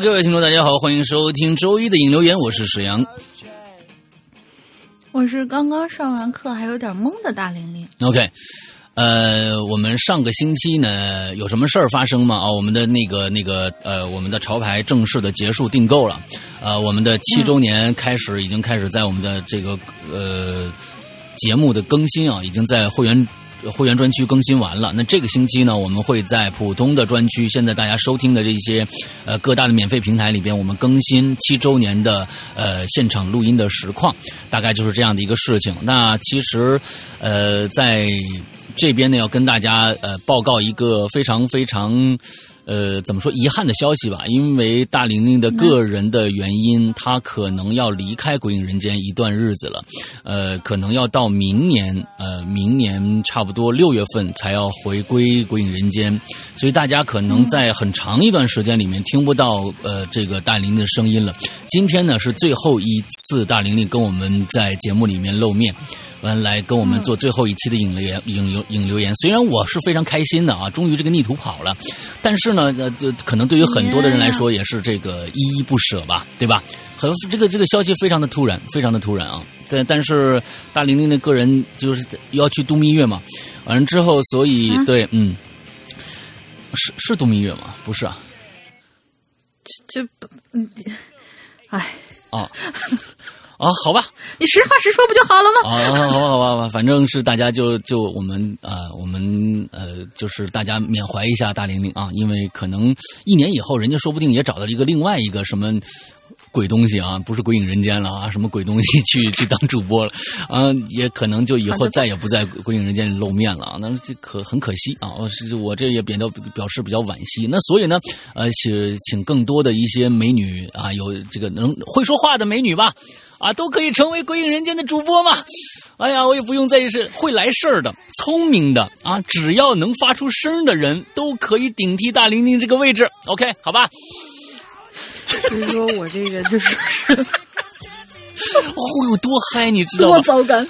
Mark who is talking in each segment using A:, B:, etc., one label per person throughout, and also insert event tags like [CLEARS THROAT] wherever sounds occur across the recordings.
A: Hello，各位听众，大家好，欢迎收听周一的影留言，我是史阳。
B: 我是刚刚上完课还有点懵的大玲玲。
A: OK，呃，我们上个星期呢有什么事儿发生吗？啊、我们的那个那个呃，我们的潮牌正式的结束订购了，呃，我们的七周年开始、已经开始在我们的这个呃节目的更新啊，已经在会员。会员专区更新完了，那这个星期呢，我们会在普通的专区，现在大家收听的这些呃各大的免费平台里边，我们更新七周年的呃现场录音的实况，大概就是这样的一个事情。那其实呃在这边呢，要跟大家呃报告一个非常非常。呃，怎么说遗憾的消息吧？因为大玲玲的个人的原因，她可能要离开《鬼影人间》一段日子了，呃，可能要到明年，呃，明年差不多六月份才要回归《鬼影人间》，所以大家可能在很长一段时间里面听不到呃这个大玲玲的声音了。今天呢是最后一次大玲玲跟我们在节目里面露面。完来跟我们做最后一期的影留言，影留影留言。虽然我是非常开心的啊，终于这个逆徒跑了，但是呢，呃，这可能对于很多的人来说也是这个依依不舍吧，对吧？很这个这个消息非常的突然，非常的突然啊。但但是大玲玲的个人就是要去度蜜月嘛，完了之后，所以、
B: 啊
A: 对，嗯，是是度蜜月吗？不是啊，
B: 这不，嗯，哎，
A: 啊啊，好吧，
B: 你实话实说不就好了吗？
A: 啊，好吧，好吧，好吧，反正是大家就就我们呃，我们呃，就是大家缅怀一下大玲玲啊，因为可能一年以后，人家说不定也找到了一个另外一个什么。鬼东西啊，不是鬼影人间了啊，什么鬼东西去去当主播了啊，也可能就以后再也不在鬼影人间里露面了啊，那这可很可惜啊，我是我这也表表表示比较惋惜。那所以呢，呃，请请更多的一些美女啊，有这个能会说话的美女吧，啊，都可以成为鬼影人间的主播嘛。哎呀，我也不用在意是会来事儿的、聪明的啊，只要能发出声的人都可以顶替大玲玲这个位置。OK，好吧。
B: 所以说我这个就是 [LAUGHS]
A: 哦，有多嗨，你知道吗？
B: 多糟糕，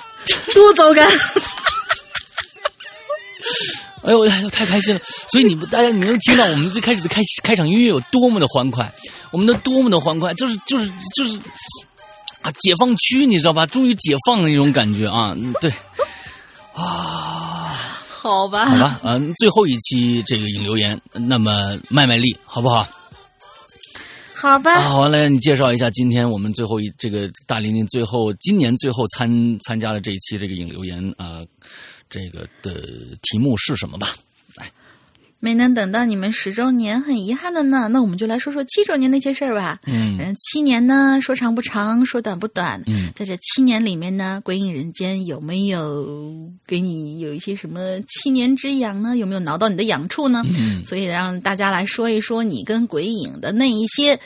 B: 多糟糕。[LAUGHS]
A: 哎呦，哎呦，太开心了！所以你们大家，你能听到我们最开始的开开场音乐有多么的欢快，我们的多么的欢快，就是就是就是啊，解放区，你知道吧？终于解放的那种感觉啊！嗯，对，啊，[LAUGHS]
B: 好吧，
A: 好吧，嗯、最后一期这个引留言，那么卖卖力，好不好？
B: 好吧，
A: 啊，完了，你介绍一下今天我们最后一这个大玲玲最后今年最后参参加了这一期这个引留言啊、呃，这个的题目是什么吧？
B: 没能等到你们十周年，很遗憾的呢。那我们就来说说七周年那些事儿吧。
A: 嗯
B: 七年呢，说长不长，说短不短。
A: 嗯
B: 在这七年里面呢，鬼影人间有没有给你有一些什么七年之痒呢？有没有挠到你的痒处呢？
A: 嗯
B: 所以让大家来说一说你跟鬼影的那一些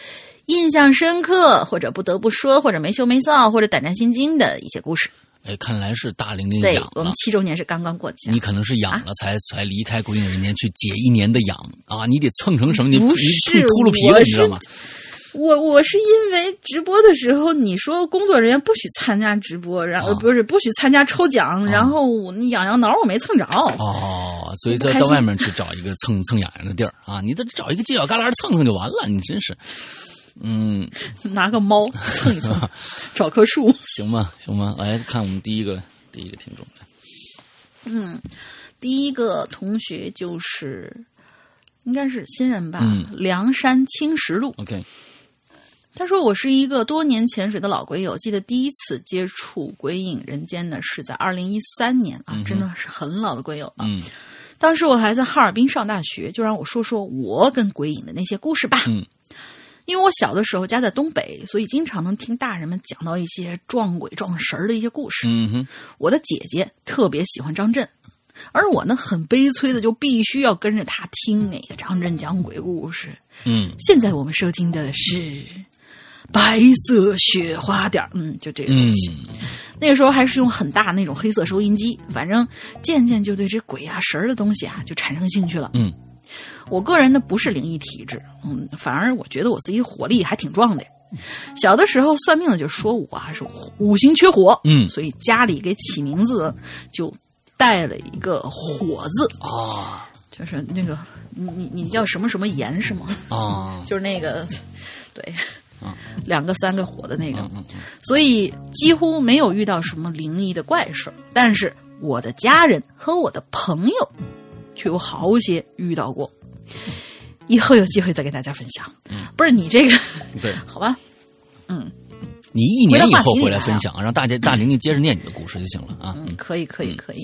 B: 印象深刻，或者不得不说，或者没羞没臊，或者胆战心惊的一些故事。
A: 哎，看来是大玲玲
B: 对
A: 痒了。
B: 我们七周年是刚刚过去啊，
A: 你可能是养了才、才离开鬼影人间去解一年的痒啊！你得蹭成什么？你
B: 不
A: 你
B: 是
A: 蹭秃噜皮了，
B: 我
A: 你知道吗？
B: 我我是因为直播的时候，你说工作人员不许参加直播，然后、
A: 啊
B: 不是不许参加抽奖，然后我你痒痒挠我没蹭着。
A: 哦，所以
B: 不开心
A: 在到外面去找一个蹭蹭痒痒的地儿啊！你得找一个犄角旮旯蹭蹭就完了，你真是，嗯，
B: 拿个猫蹭一蹭，[LAUGHS] 找棵树。
A: 行吧，行吧，来看我们第一个第一个听众，
B: 嗯，第一个同学就是应该是新人吧，
A: 嗯
B: 梁山青石路。
A: OK，
B: 他说：“我是一个多年潜水的老鬼友，记得第一次接触《鬼影人间》呢，是在二零一三年啊，真的是很老的鬼友了。
A: 嗯
B: 当时我还在哈尔滨上大学，就让我说说我跟鬼影的那些故事吧。
A: 嗯
B: 因为我小的时候家在东北，所以经常能听大人们讲到一些撞鬼撞神儿的一些故事。
A: 嗯哼，
B: 我的姐姐特别喜欢张震，而我呢很悲催的就必须要跟着他听那个张震讲鬼故事。
A: 嗯
B: 现在我们收听的是《白色雪花点儿》，嗯，就这个东
A: 嗯
B: 西。那个时候还是用很大那种黑色收音机，反正渐渐就对这鬼啊神儿的东西啊就产生兴趣了。
A: 嗯
B: 我个人呢不是灵异体质，嗯，反而我觉得我自己火力还挺壮的。小的时候算命的就说我啊是五行缺火，
A: 嗯
B: 所以家里给起名字就带了一个火字，
A: 啊，
B: 就是那个你你你叫什么什么炎是吗？
A: 啊，
B: 就是那个 [LAUGHS] 对
A: 嗯，
B: 两个三个火的那个，
A: 嗯嗯嗯
B: 所以几乎没有遇到什么灵异的怪事儿。但是我的家人和我的朋友却有好些遇到过。以后有机会再给大家分享。
A: 嗯
B: 不是你这个
A: 对 [LAUGHS]
B: 好吧？
A: 嗯你一年以后回来分享，让大家大玲玲接着念你的故事就行了啊。
B: 嗯，可以，可以，可以。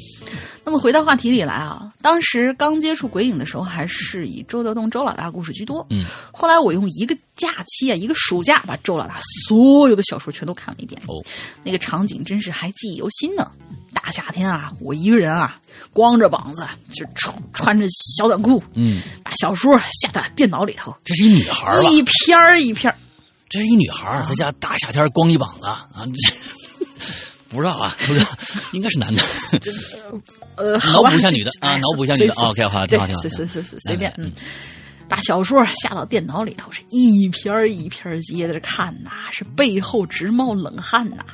B: 那么回到话题里来啊，当时刚接触鬼影的时候，还是以周德东、周老大故事居多。
A: 嗯，
B: 后来我用一个假期啊，一个暑假，把周老大所有的小说全都看了一遍。
A: 哦，
B: 那个场景真是还记忆犹新呢。大夏天啊，我一个人啊，光着膀子，就穿穿着小短裤，
A: 嗯，
B: 把小说下到电脑里头，
A: 这是一女孩？
B: 一篇儿一篇儿。
A: 这是一女孩儿，在家大夏天光一膀子啊，这 [LAUGHS] 不知道啊，不知道，应该是男的。[LAUGHS] [LAUGHS]
B: 呃，
A: 脑补一下女的啊脑补一下女的 OK，好
B: 对
A: 挺好挺好
B: 随随随随随便嗯。把小说下到电脑里头，是一篇一篇接着看呐，是背后直冒冷汗呐。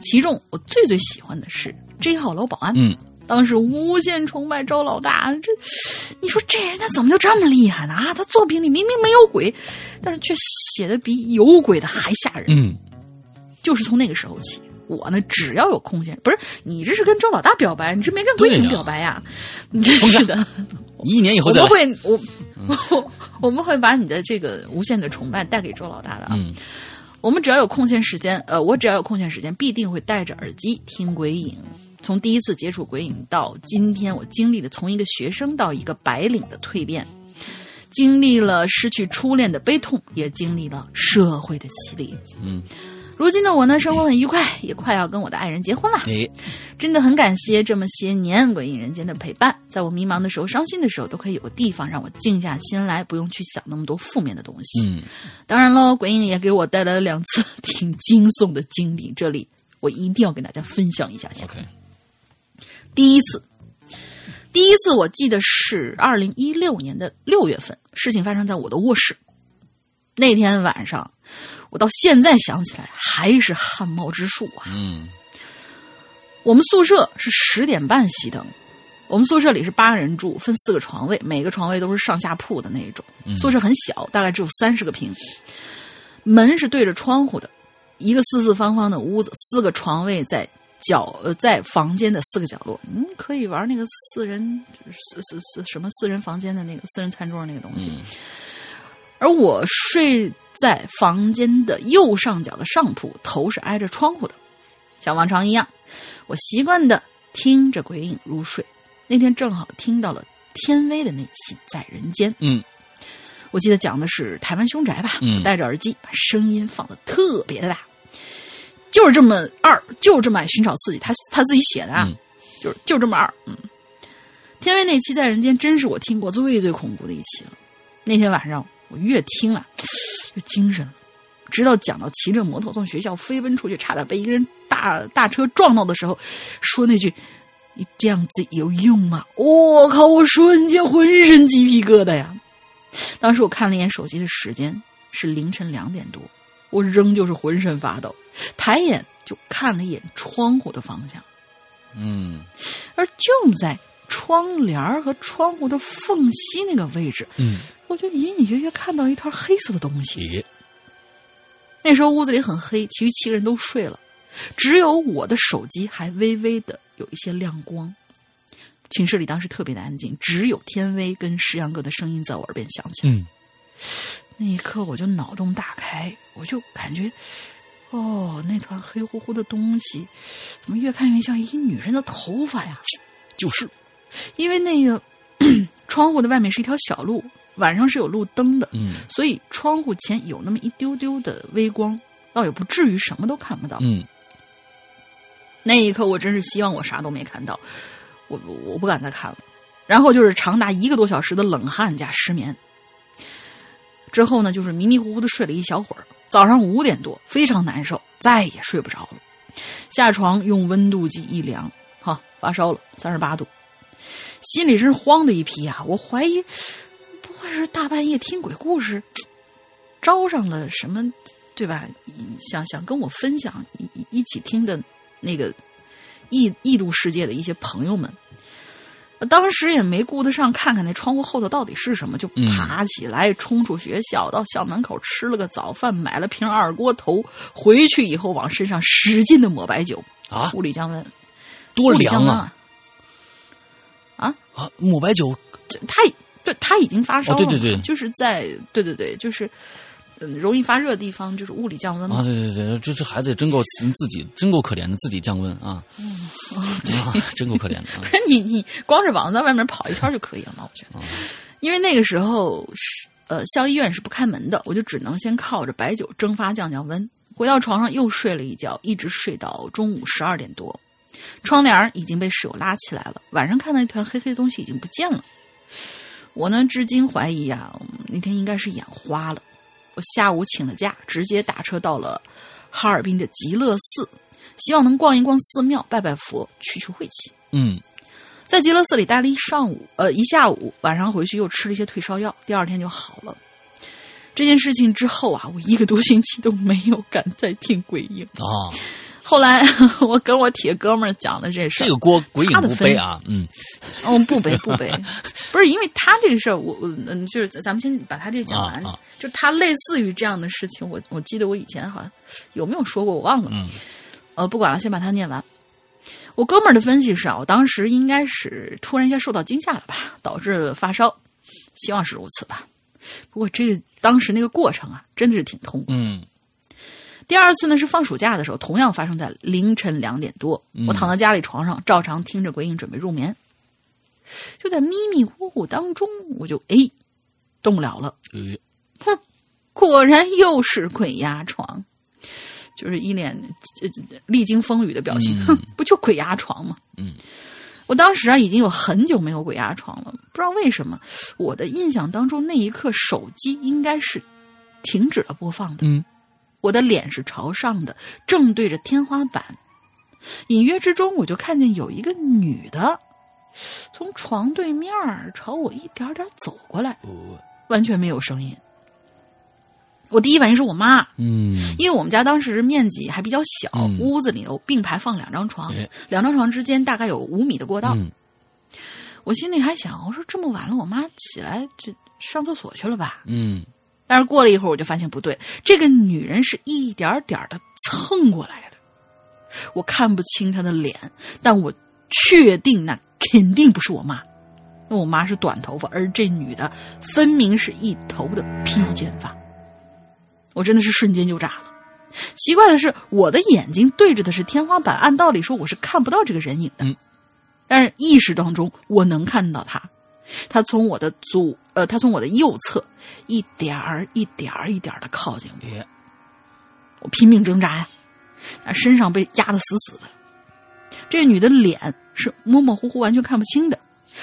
B: 其中我最最喜欢的是 J 号楼保安，
A: 嗯，
B: 当时无限崇拜周老大，这你说这人他怎么就这么厉害呢？啊，他作品里明明没有鬼，但是却写的比有鬼的还吓人。
A: 嗯，
B: 就是从那个时候起，我呢只要有空闲，不是你这是跟周老大表白，你这没跟
A: 闺女
B: 表白呀？你真是的。
A: 你 [LAUGHS] 一年以后再。
B: 我们会，我我 [LAUGHS] 我们会把你的这个无限的崇拜带给周老大的啊。
A: 嗯
B: 我们只要有空闲时间，呃，我只要有空闲时间，必定会戴着耳机听鬼影。从第一次接触鬼影到今天，我经历了从一个学生到一个白领的蜕变，经历了失去初恋的悲痛，也经历了社会的洗礼。
A: 嗯，
B: 如今的我呢，生活很愉快，也快要跟我的爱人结婚了。
A: 哎，
B: 真的很感谢这么些年鬼影人间的陪伴，在我迷茫的时候、伤心的时候，都可以有个地方让我静下心来，不用去想那么多负面的东西。
A: 嗯
B: 当然喽，鬼影也给我带来了两次挺惊悚的经历，这里我一定要跟大家分享一下下。
A: ，OK，
B: 第一次，第一次我记得是二零一六年的六月份，事情发生在我的卧室。那天晚上，我到现在想起来还是汗毛直竖啊。
A: 嗯
B: 我们宿舍是十点半熄灯，我们宿舍里是八个人住，分四个床位，每个床位都是上下铺的那一种。宿舍很小，大概只有三十个平，门是对着窗户的，一个四四方方的屋子，四个床位在角呃在房间的四个角落。嗯，可以玩那个四人四四四什么四人房间的那个四人餐桌那个东西。
A: 嗯
B: 而我睡在房间的右上角的上铺，头是挨着窗户的，像往常一样。我习惯的听着鬼影入睡。那天正好听到了天威的那期《在人间》，
A: 嗯
B: 我记得讲的是台湾凶宅吧。
A: 嗯
B: 我戴着耳机，把声音放的特别的大，就是这么二，就是这么爱寻找刺激。他他自己写的啊，
A: 嗯
B: 就是就这么二。嗯，天威那期《在人间》真是我听过最最恐怖的一期了。那天晚上我越听啊 [TSK] 越精神。直到讲到骑着摩托从学校飞奔出去，差点被一个人大大车撞到的时候，说那句“你这样子有用吗？”我靠！我瞬间浑身鸡皮疙瘩呀！当时我看了一眼手机的时间，是凌晨两点多，我仍旧是浑身发抖，抬眼就看了一眼窗户的方向，
A: 嗯
B: 而就在窗帘和窗户的缝隙那个位置，
A: 嗯，
B: 我就隐隐约约看到一团黑色的东西。那时候屋子里很黑，其余七个人都睡了，只有我的手机还微微的有一些亮光。寝室里当时特别的安静，只有天威跟石阳哥的声音在我耳边响起。
A: 嗯
B: 那一刻我就脑洞大开，我就感觉，哦，那团黑乎乎的东西，怎么越看越像一女人的头发呀？
A: 就是，
B: 因为那个 [CLEARS THROAT] 窗户的外面是一条小路，晚上是有路灯的，
A: 嗯
B: 所以窗户前有那么一丢丢的微光，倒也不至于什么都看不到。
A: 嗯
B: 那一刻，我真是希望我啥都没看到，我我我不敢再看了。然后就是长达一个多小时的冷汗加失眠。之后呢，就是迷迷糊糊的睡了一小会儿，早上五点多非常难受，再也睡不着了。下床用温度计一量，哈，发烧了，三十八度，心里真是慌的一批呀、我怀疑，不会是大半夜听鬼故事，招上了什么，对吧？想想跟我分享一一一起听的那个异异度世界的一些朋友们，当时也没顾得上看看那窗户后头到底是什么，就
A: 嗯
B: 爬起来冲出学校，到校门口吃了个早饭，买了瓶二锅头，回去以后往身上使劲的抹白酒，
A: 啊，
B: 物理降温，
A: 多凉啊！
B: 啊！
A: 啊，抹白酒
B: 这他对他已经发烧了、
A: 哦对对对
B: 就是在对对对，就是嗯，容易发热的地方就是物理降温嘛。
A: 啊，对对对，这这孩子也真够自己真够可怜的，自己降温啊，啊，真够可怜的啊。[LAUGHS]
B: 你你光着膀子在外面跑一圈就可以了嘛？我觉得，因为那个时候是呃校医院是不开门的，我就只能先靠着白酒蒸发降降温。回到床上又睡了一觉，一直睡到中午十二点多。窗帘已经被室友拉起来了，晚上看到一团黑黑的东西已经不见了。我呢，至今怀疑啊，嗯那天应该是眼花了。我下午请了假，直接打车到了哈尔滨的极乐寺，希望能逛一逛寺庙，拜拜佛，去去晦气。
A: 嗯
B: 在极乐寺里待了一上午，呃，一下午，晚上回去又吃了一些退烧药，第二天就好了。这件事情之后啊，我一个多星期都没有敢再听鬼影。
A: 啊，
B: 后来 [LAUGHS] 我跟我铁哥们儿讲的这事儿
A: 这个锅鬼影不背啊，嗯
B: 哦，不背不背，[LAUGHS] 不是因为他这个事儿，我我嗯，就是咱们先把他这个讲完。
A: 啊啊
B: 就他类似于这样的事情，我我记得我以前好像有没有说过，我忘了。
A: 嗯
B: 呃，不管了，先把它念完。我哥们儿的分析是啊，我当时应该是突然一下受到惊吓了吧，导致发烧，希望是如此吧。不过这个当时那个过程啊，真的是挺痛苦。
A: 嗯
B: 第二次呢是放暑假的时候，同样发生在凌晨两点多，
A: 嗯。
B: 我躺在家里床上，照常听着鬼影准备入眠。就在迷迷糊糊当中，我就哎动不了了，
A: 哼
B: 果然又是鬼压床，就是一脸呃历经风雨的表情，
A: 嗯。
B: 哼，不就鬼压床吗？
A: 嗯，
B: 我当时啊已经有很久没有鬼压床了，不知道为什么，我的印象当中那一刻手机应该是停止了播放的，
A: 嗯
B: 我的脸是朝上的，正对着天花板，隐约之中我就看见有一个女的从床对面儿朝我一点点走过来，
A: 哦。
B: 完全没有声音。我第一反应是我妈，
A: 嗯。
B: 因为我们家当时面积还比较小，
A: 嗯。
B: 屋子里头并排放两张床，
A: 哎。
B: 两张床之间大概有五米的过道。
A: 嗯。
B: 我心里还想，我说这么晚了，我妈起来这上厕所去了吧？
A: 嗯
B: 但是过了一会儿，我就发现不对，这个女人是一点点的蹭过来的。我看不清她的脸，但我确定那肯定不是我妈，因为我妈是短头发，而这女的分明是一头的披肩发。我真的是瞬间就炸了。奇怪的是，我的眼睛对着的是天花板，按道理说我是看不到这个人影的，
A: 嗯
B: 但是意识当中我能看到她。她从我的左呃，他从我的右侧一点儿一点儿一点儿的靠近我，我拼命挣扎呀，啊，身上被压得死死的。这女的脸是模模糊糊、完全看不清的，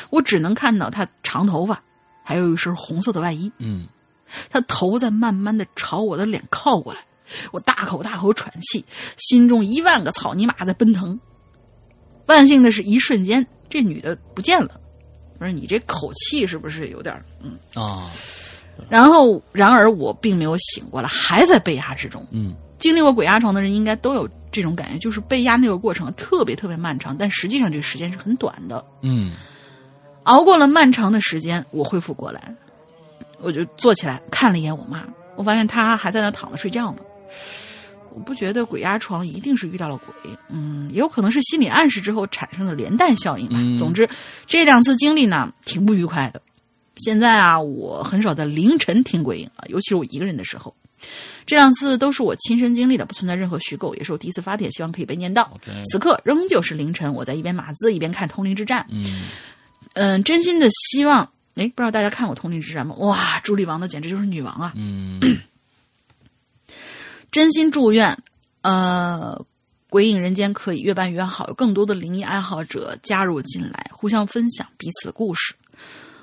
B: 我只能看到她长头发，还有一身红色的外衣。
A: 嗯
B: 她头在慢慢的朝我的脸靠过来，我大口大口喘气，心中一万个草泥马在奔腾。万幸的是一瞬间，这女的不见了。我说你这口气是不是有点嗯？
A: 啊
B: 然后，然而我并没有醒过来，还在被压之中。
A: 嗯
B: 经历过鬼压床的人应该都有这种感觉，就是被压那个过程特别特别漫长，但实际上这个时间是很短的。
A: 嗯
B: 熬过了漫长的时间，我恢复过来，我就坐起来看了一眼我妈，我发现她还在那躺着睡觉呢。我不觉得鬼压床一定是遇到了鬼，嗯，也有可能是心理暗示之后产生的连带效应吧。
A: 嗯
B: 总之，这两次经历呢，挺不愉快的。现在啊，我很少在凌晨听鬼影了，尤其是我一个人的时候。这两次都是我亲身经历的，不存在任何虚构，也是我第一次发帖，希望可以被念到。此刻仍旧是凌晨，我在一边码字一边看《通灵之战》。
A: 嗯
B: 嗯，真心的希望，哎，不知道大家看过《通灵之战》吗？哇，朱莉王的简直就是女王啊！
A: 嗯 [CLEARS THROAT]
B: 真心祝愿，呃，鬼影人间可以越办越好，有更多的灵异爱好者加入进来，互相分享彼此的故事。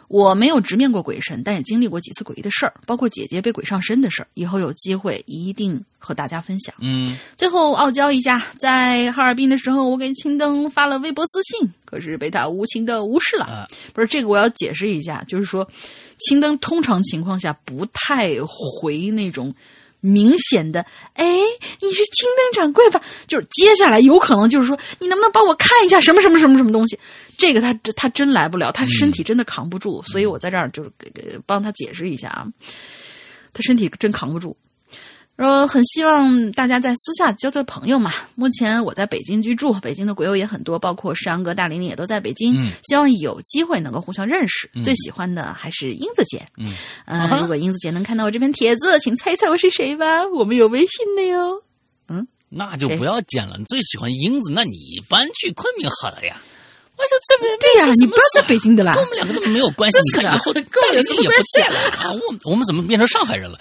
B: 我没有直面过鬼神，但也经历过几次诡异的事儿，包括姐姐被鬼上身的事儿。以后有机会一定和大家分享。
A: 嗯
B: 最后傲娇一下，在哈尔滨的时候，我给青灯发了微博私信，可是被他无情的无视了。
A: 啊
B: 不是这个，我要解释一下，就是说，青灯通常情况下不太回那种明显的，哎，你是青灯掌柜吧？就是接下来有可能就是说，你能不能帮我看一下什么什么什么什么东西？这个他他真来不了，他身体真的扛不住，所以我在这儿就是给给帮他解释一下啊，他身体真扛不住。呃，很希望大家在私下交交朋友嘛。目前我在北京居住，北京的鬼友也很多，包括山哥、大玲玲也都在北京。
A: 嗯
B: 希望有机会能够互相认识。最喜欢的还是英子姐。
A: 嗯，
B: 呃，如果英子姐能看到我这篇帖子，请猜一猜我是谁吧。我们有微信的哟。
A: 嗯那就不要见了。你最喜欢英子，那你搬去昆明好了呀。我就这边
B: 对呀、你不要在北京的啦
A: 跟。我们两个根本没有关系。[LAUGHS] 你看以后
B: 跟我有
A: 大玲玲也不
B: 什么关系
A: 在了啊，我我们怎么变成上海人了？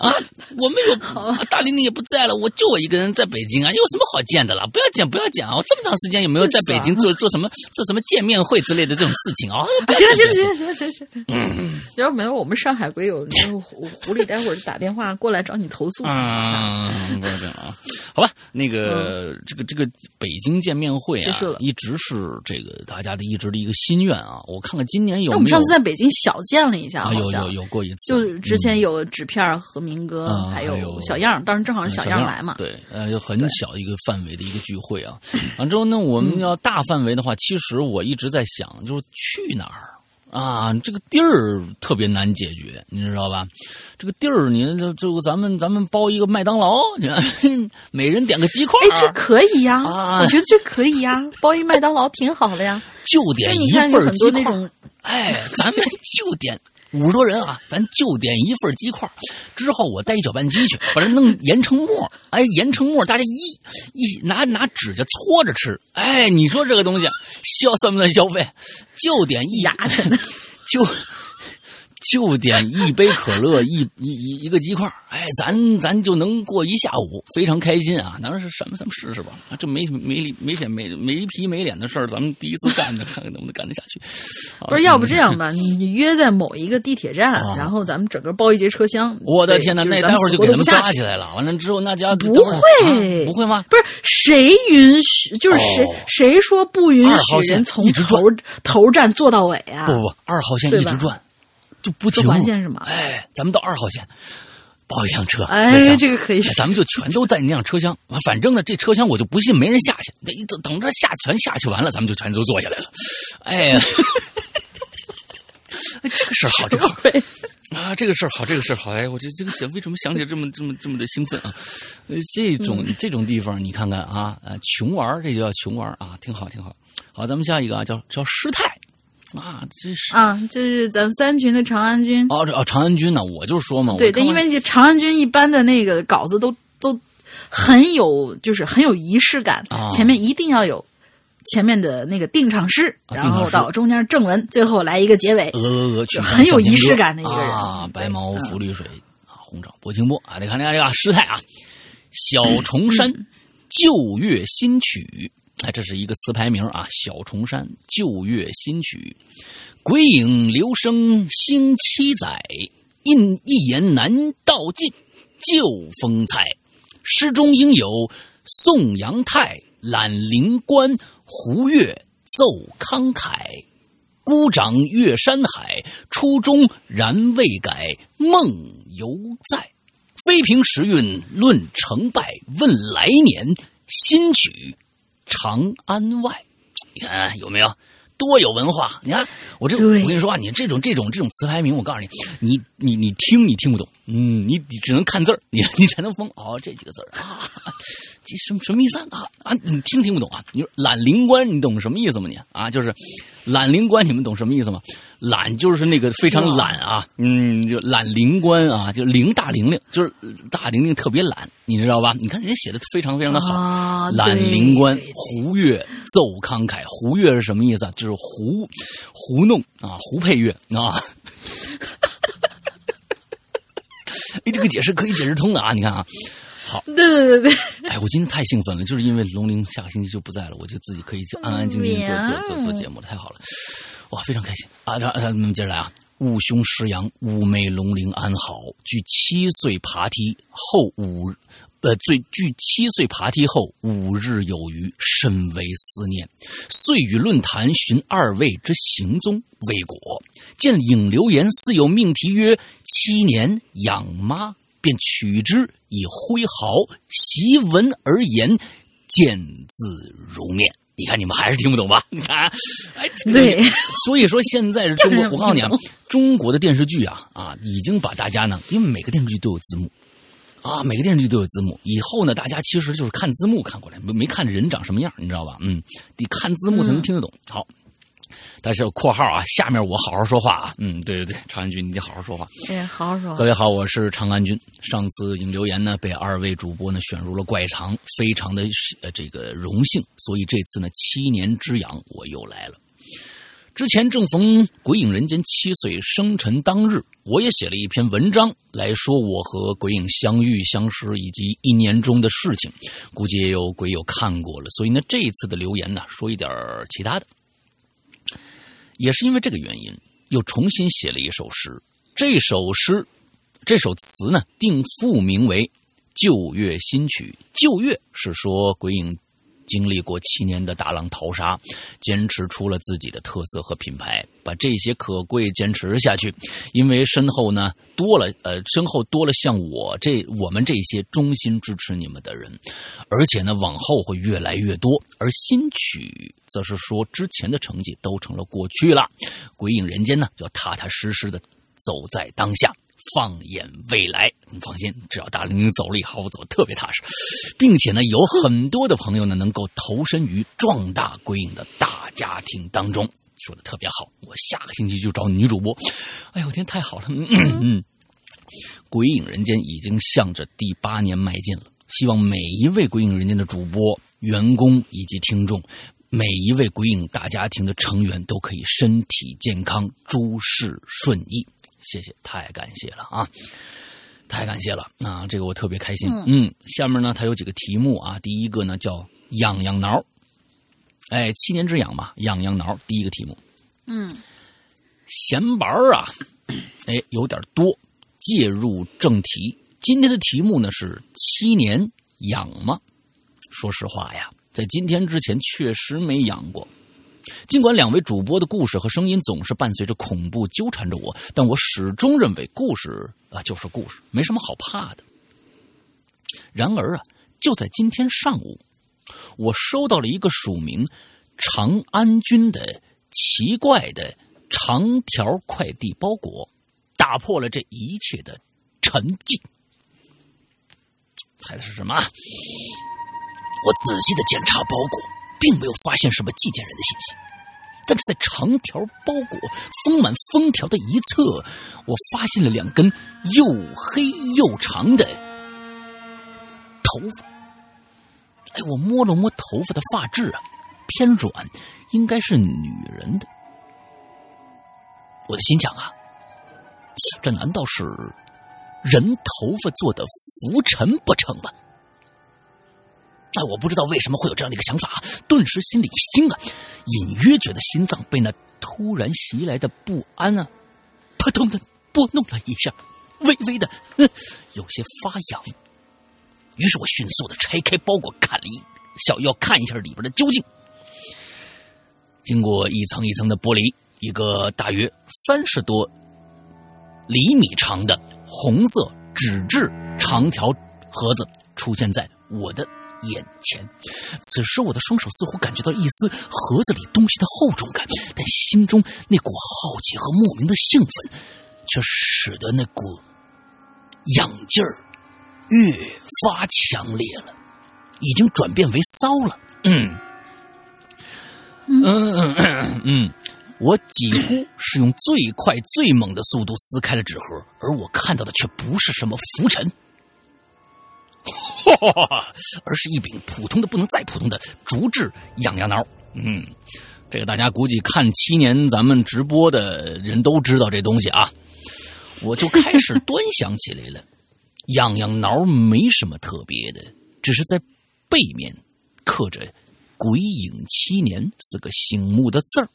A: 啊，我没有 [LAUGHS] 啊大玲玲也不在了，我就我一个人在北京啊，有什么好见的了？不要见，不要见啊！我这么长时间有没有在北京做做什么做什么见面会之类的这种事情啊？
B: 啊，行了行行了行了行了行了，嗯，要是没有我们上海鬼友，那个狐狐狸待会儿打电话过来找你投诉。
A: 嗯，不要这样啊，好吧，那个、这个这个北京见面会啊一直是这个大家的一直的一个心愿啊。我看看今年有没有
B: 那我们上次在北京小见了一下，
A: 啊有有有过一次，
B: 就是之前有纸片儿和民歌，
A: 嗯
B: 还
A: 还有
B: 小样儿，当时正好是
A: 小
B: 样儿来嘛。
A: 对，呃，有很小一个范围的一个聚会啊。[CLEARS THROAT] 完之后呢，我们要大范围的话，其实我一直在想，就是去哪儿啊？这个地儿特别难解决，你知道吧？这个地儿，你这这个咱们咱们包一个麦当劳，你 [LAUGHS] 看每人点个鸡块
B: 哎，这可以呀，
A: 啊
B: 我觉得这可以呀，包一麦当劳挺好的呀。
A: 就点一份鸡块
B: 多那种，
A: 哎，咱们就点五十多人啊，咱就点一份鸡块之后我带一搅拌机去，把它弄研成沫哎，研成沫大家一一拿拿指甲搓着吃。哎，你说这个东西消算不算消费？就点一
B: 牙碜，[LAUGHS]
A: 就就点一杯可乐，一一一一个鸡块哎，咱咱就能过一下午，非常开心啊！当然是什么，咱们试试吧。啊，这没没理没脸没没皮没脸的事儿，咱们第一次干的，[LAUGHS] 看看能不能干得下去。
B: 不是，要不这样吧，你你约在某一个地铁站
A: 啊，
B: 然后咱们整个包一节车厢。
A: 我的天哪，那待会儿就给他们抓起来了。完了之后，那家
B: 不
A: 会啊不会吗？
B: 不是谁允许，就是谁、
A: 哦
B: 谁说不允许人从头头站坐到尾啊？
A: 不不不，二号线一直转，就不停。
B: 坐环线是吗
A: 哎，咱们到二号线，包一辆车。
B: 哎，这个可以。
A: 哎咱们就全都在那辆车厢啊，反正呢，这车厢我就不信没人下去，得等等着下全下去完了，咱们就全都坐下来了。哎 [LAUGHS] 这个事儿好，这个好，啊，这个事儿好，这个事儿好。哎，我这这个想为什么想起来这么这么这么的兴奋啊？呃，这种、
B: 嗯
A: 这种地方你看看啊，呃，穷玩这就叫穷玩啊，挺好挺好。好，咱们下一个啊，叫叫师太啊，这是。
B: 啊，就是咱三群的长安君。
A: 哦，这哦，长安君呢？我就说嘛，
B: 对，但因为长安君一般的那个稿子都都很有，就是很有仪式感，
A: 啊
B: 前面一定要有前面的那个定场诗，然后到中间正文，最后来一个结尾。
A: 鹅鹅鹅，
B: 很有仪式感的一个人
A: 啊，白毛
B: 嗯
A: 浮绿水啊，红掌拨清波啊，你看你看这个师太啊，小重山 [LAUGHS] 旧月新曲，哎，这是一个词牌名啊，小重山旧月新曲，鬼影流声星七载，印一言难道尽，旧风采。诗中应有宋阳泰、揽灵官、胡越奏慷慨。孤掌越山海，初衷然未改，梦犹在。非凭时运论成败，问来年新曲长安外。你看有没有？多有文化！你看我这，我跟你说啊，你这种这种这种词牌名，我告诉你，你你你听你听不懂，嗯，你你只能看字儿，你你才能疯哦，这几个字儿啊，这什么什么意思啊？啊，你听听不懂啊？你说懒灵官，你懂什么意思吗？你啊，就是揽灵官，你们懂什么意思吗？懒就是那个非常懒啊，嗯，就懒灵官啊，就灵大玲玲，就是大玲玲特别懒，你知道吧？你看人家写的非常非常的好，
B: 啊
A: 揽
B: 对
A: 灵官胡越奏慷慨，胡越是什么意思啊？就是胡胡弄啊，胡配乐啊。[LAUGHS] 哎，这个解释可以解释通的啊！你看啊，
B: 对对对对，
A: 哎，我今天太兴奋了，就是因为龙鳞下个星期就不在了，我就自己可以安安静静做做做做节目了，太好了，哇，非常开心啊！然后咱们接着来啊，五兄石阳，五妹龙鳞安好，距七岁爬梯后五。呃，最距七岁爬梯后五日有余，甚为思念。遂与论坛寻二位之行踪，未果。见影留言似有命题曰“七年养妈”，便取之以挥毫，习文而言，见字如面。你看你们还是听不懂吧？[LAUGHS] 你看，哎，
B: 对，
A: 所以说现在是中国，
B: 这个
A: 我告诉你啊，中国的电视剧啊啊，已经把大家呢，因为每个电视剧都有字幕。啊，每个电视剧都有字幕。以后呢，大家其实就是看字幕看过来，没没看人长什么样，你知道吧？嗯，得看字幕才能听得懂。好，但是有括号啊，下面我好好说话啊。嗯，对对对，长安君，你得好好说话。
B: 哎，好好说
A: 各。位好，我是长安君。上次引留言呢，被二位主播呢选入了怪藏，非常的呃这个荣幸，所以这次呢七年之痒我又来了。之前正逢《鬼影人间》七岁生辰当日，我也写了一篇文章来说我和鬼影相遇、相识以及一年中的事情，估计也有鬼友看过了。所以呢，这一次的留言呢，说一点其他的，也是因为这个原因，又重新写了一首诗。这首诗，这首词呢，定复名为《旧月新曲》。旧月是说鬼影经历过七年的大浪淘沙，坚持出了自己的特色和品牌，把这些可贵坚持下去。因为身后呢多了，呃，身后多了像我这我们这些衷心支持你们的人，而且呢往后会越来越多。而新曲则是说之前的成绩都成了过去了，鬼影人间呢要踏踏实实的走在当下。放眼未来，你放心，只要大玲玲走了以后，我走的特别踏实，并且呢，有很多的朋友呢能够投身于壮大鬼影的大家庭当中，说的特别好。我下个星期就找女主播，哎呦我天，太好了！嗯嗯，鬼影人间已经向着第八年迈进了，希望每一位鬼影人间的主播、员工以及听众。每一位鬼影大家庭的成员都可以身体健康、诸事顺意。谢谢，太感谢了啊！太感谢了啊！这个我特别开心。嗯，下面呢，它有几个题目啊。第一个呢叫“痒痒挠”，哎，七年之痒嘛，痒痒挠。第一个题目，
B: 嗯，
A: 闲玩儿啊，哎，有点多。介入正题，今天的题目呢是“七年痒吗？”说实话呀，在今天之前确实没痒过。尽管两位主播的故事和声音总是伴随着恐怖纠缠着我，但我始终认为故事啊就是故事，没什么好怕的。然而啊，就在今天上午，我收到了一个署名“长安君”的奇怪的长条快递包裹，打破了这一切的沉寂。猜的是什么？我仔细的检查包裹。并没有发现什么寄件人的信息，但是在长条包裹封满封条的一侧，我发现了两根又黑又长的头发。哎，我摸了摸头发的发质啊，偏软，应该是女人的。我的心想啊，这难道是人头发做的浮尘不成吗？但我不知道为什么会有这样的一个想法，顿时心里一惊啊，隐约觉得心脏被那突然袭来的不安啊，扑通的拨弄了一下，微微的有些发痒。于是我迅速的拆开包裹，看了一小要看一下里边的究竟。经过一层一层的剥离，一个大约三十多厘米长的红色纸质长条盒子出现在我的。眼前，此时我的双手似乎感觉到一丝盒子里东西的厚重感，但心中那股好奇和莫名的兴奋，却使得那股痒劲儿越发强烈了，已经转变为骚了。嗯，嗯嗯嗯嗯，我几乎是用最快最猛的速度撕开了纸盒，而我看到的却不是什么浮尘。[LAUGHS] 而是一柄普通的不能再普通的竹制痒痒挠。嗯，这个大家估计看七年咱们直播的人都知道这东西啊。我就开始端详起来了。痒痒挠没什么特别的，只是在背面刻着“鬼影七年”四个醒目的字儿。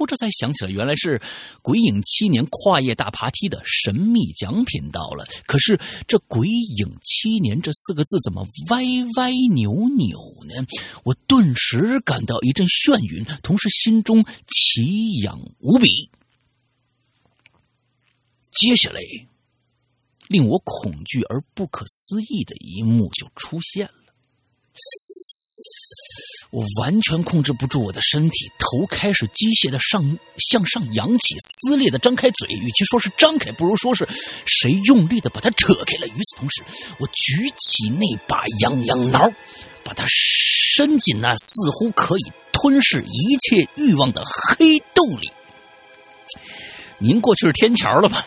A: 我这才想起来，原来是“鬼影七年”跨页大爬梯的神秘奖品到了。可是这“鬼影七年”这四个字怎么歪歪扭扭呢？我顿时感到一阵眩晕，同时心中奇痒无比。接下来，令我恐惧而不可思议的一幕就出现了。我完全控制不住我的身体，头开始机械的上向上扬起，撕裂的张开嘴。与其说是张开，不如说是谁用力的把它扯开了。与此同时，我举起那把痒痒挠，把它伸进那似乎可以吞噬一切欲望的黑洞里。您过去是天桥了吧？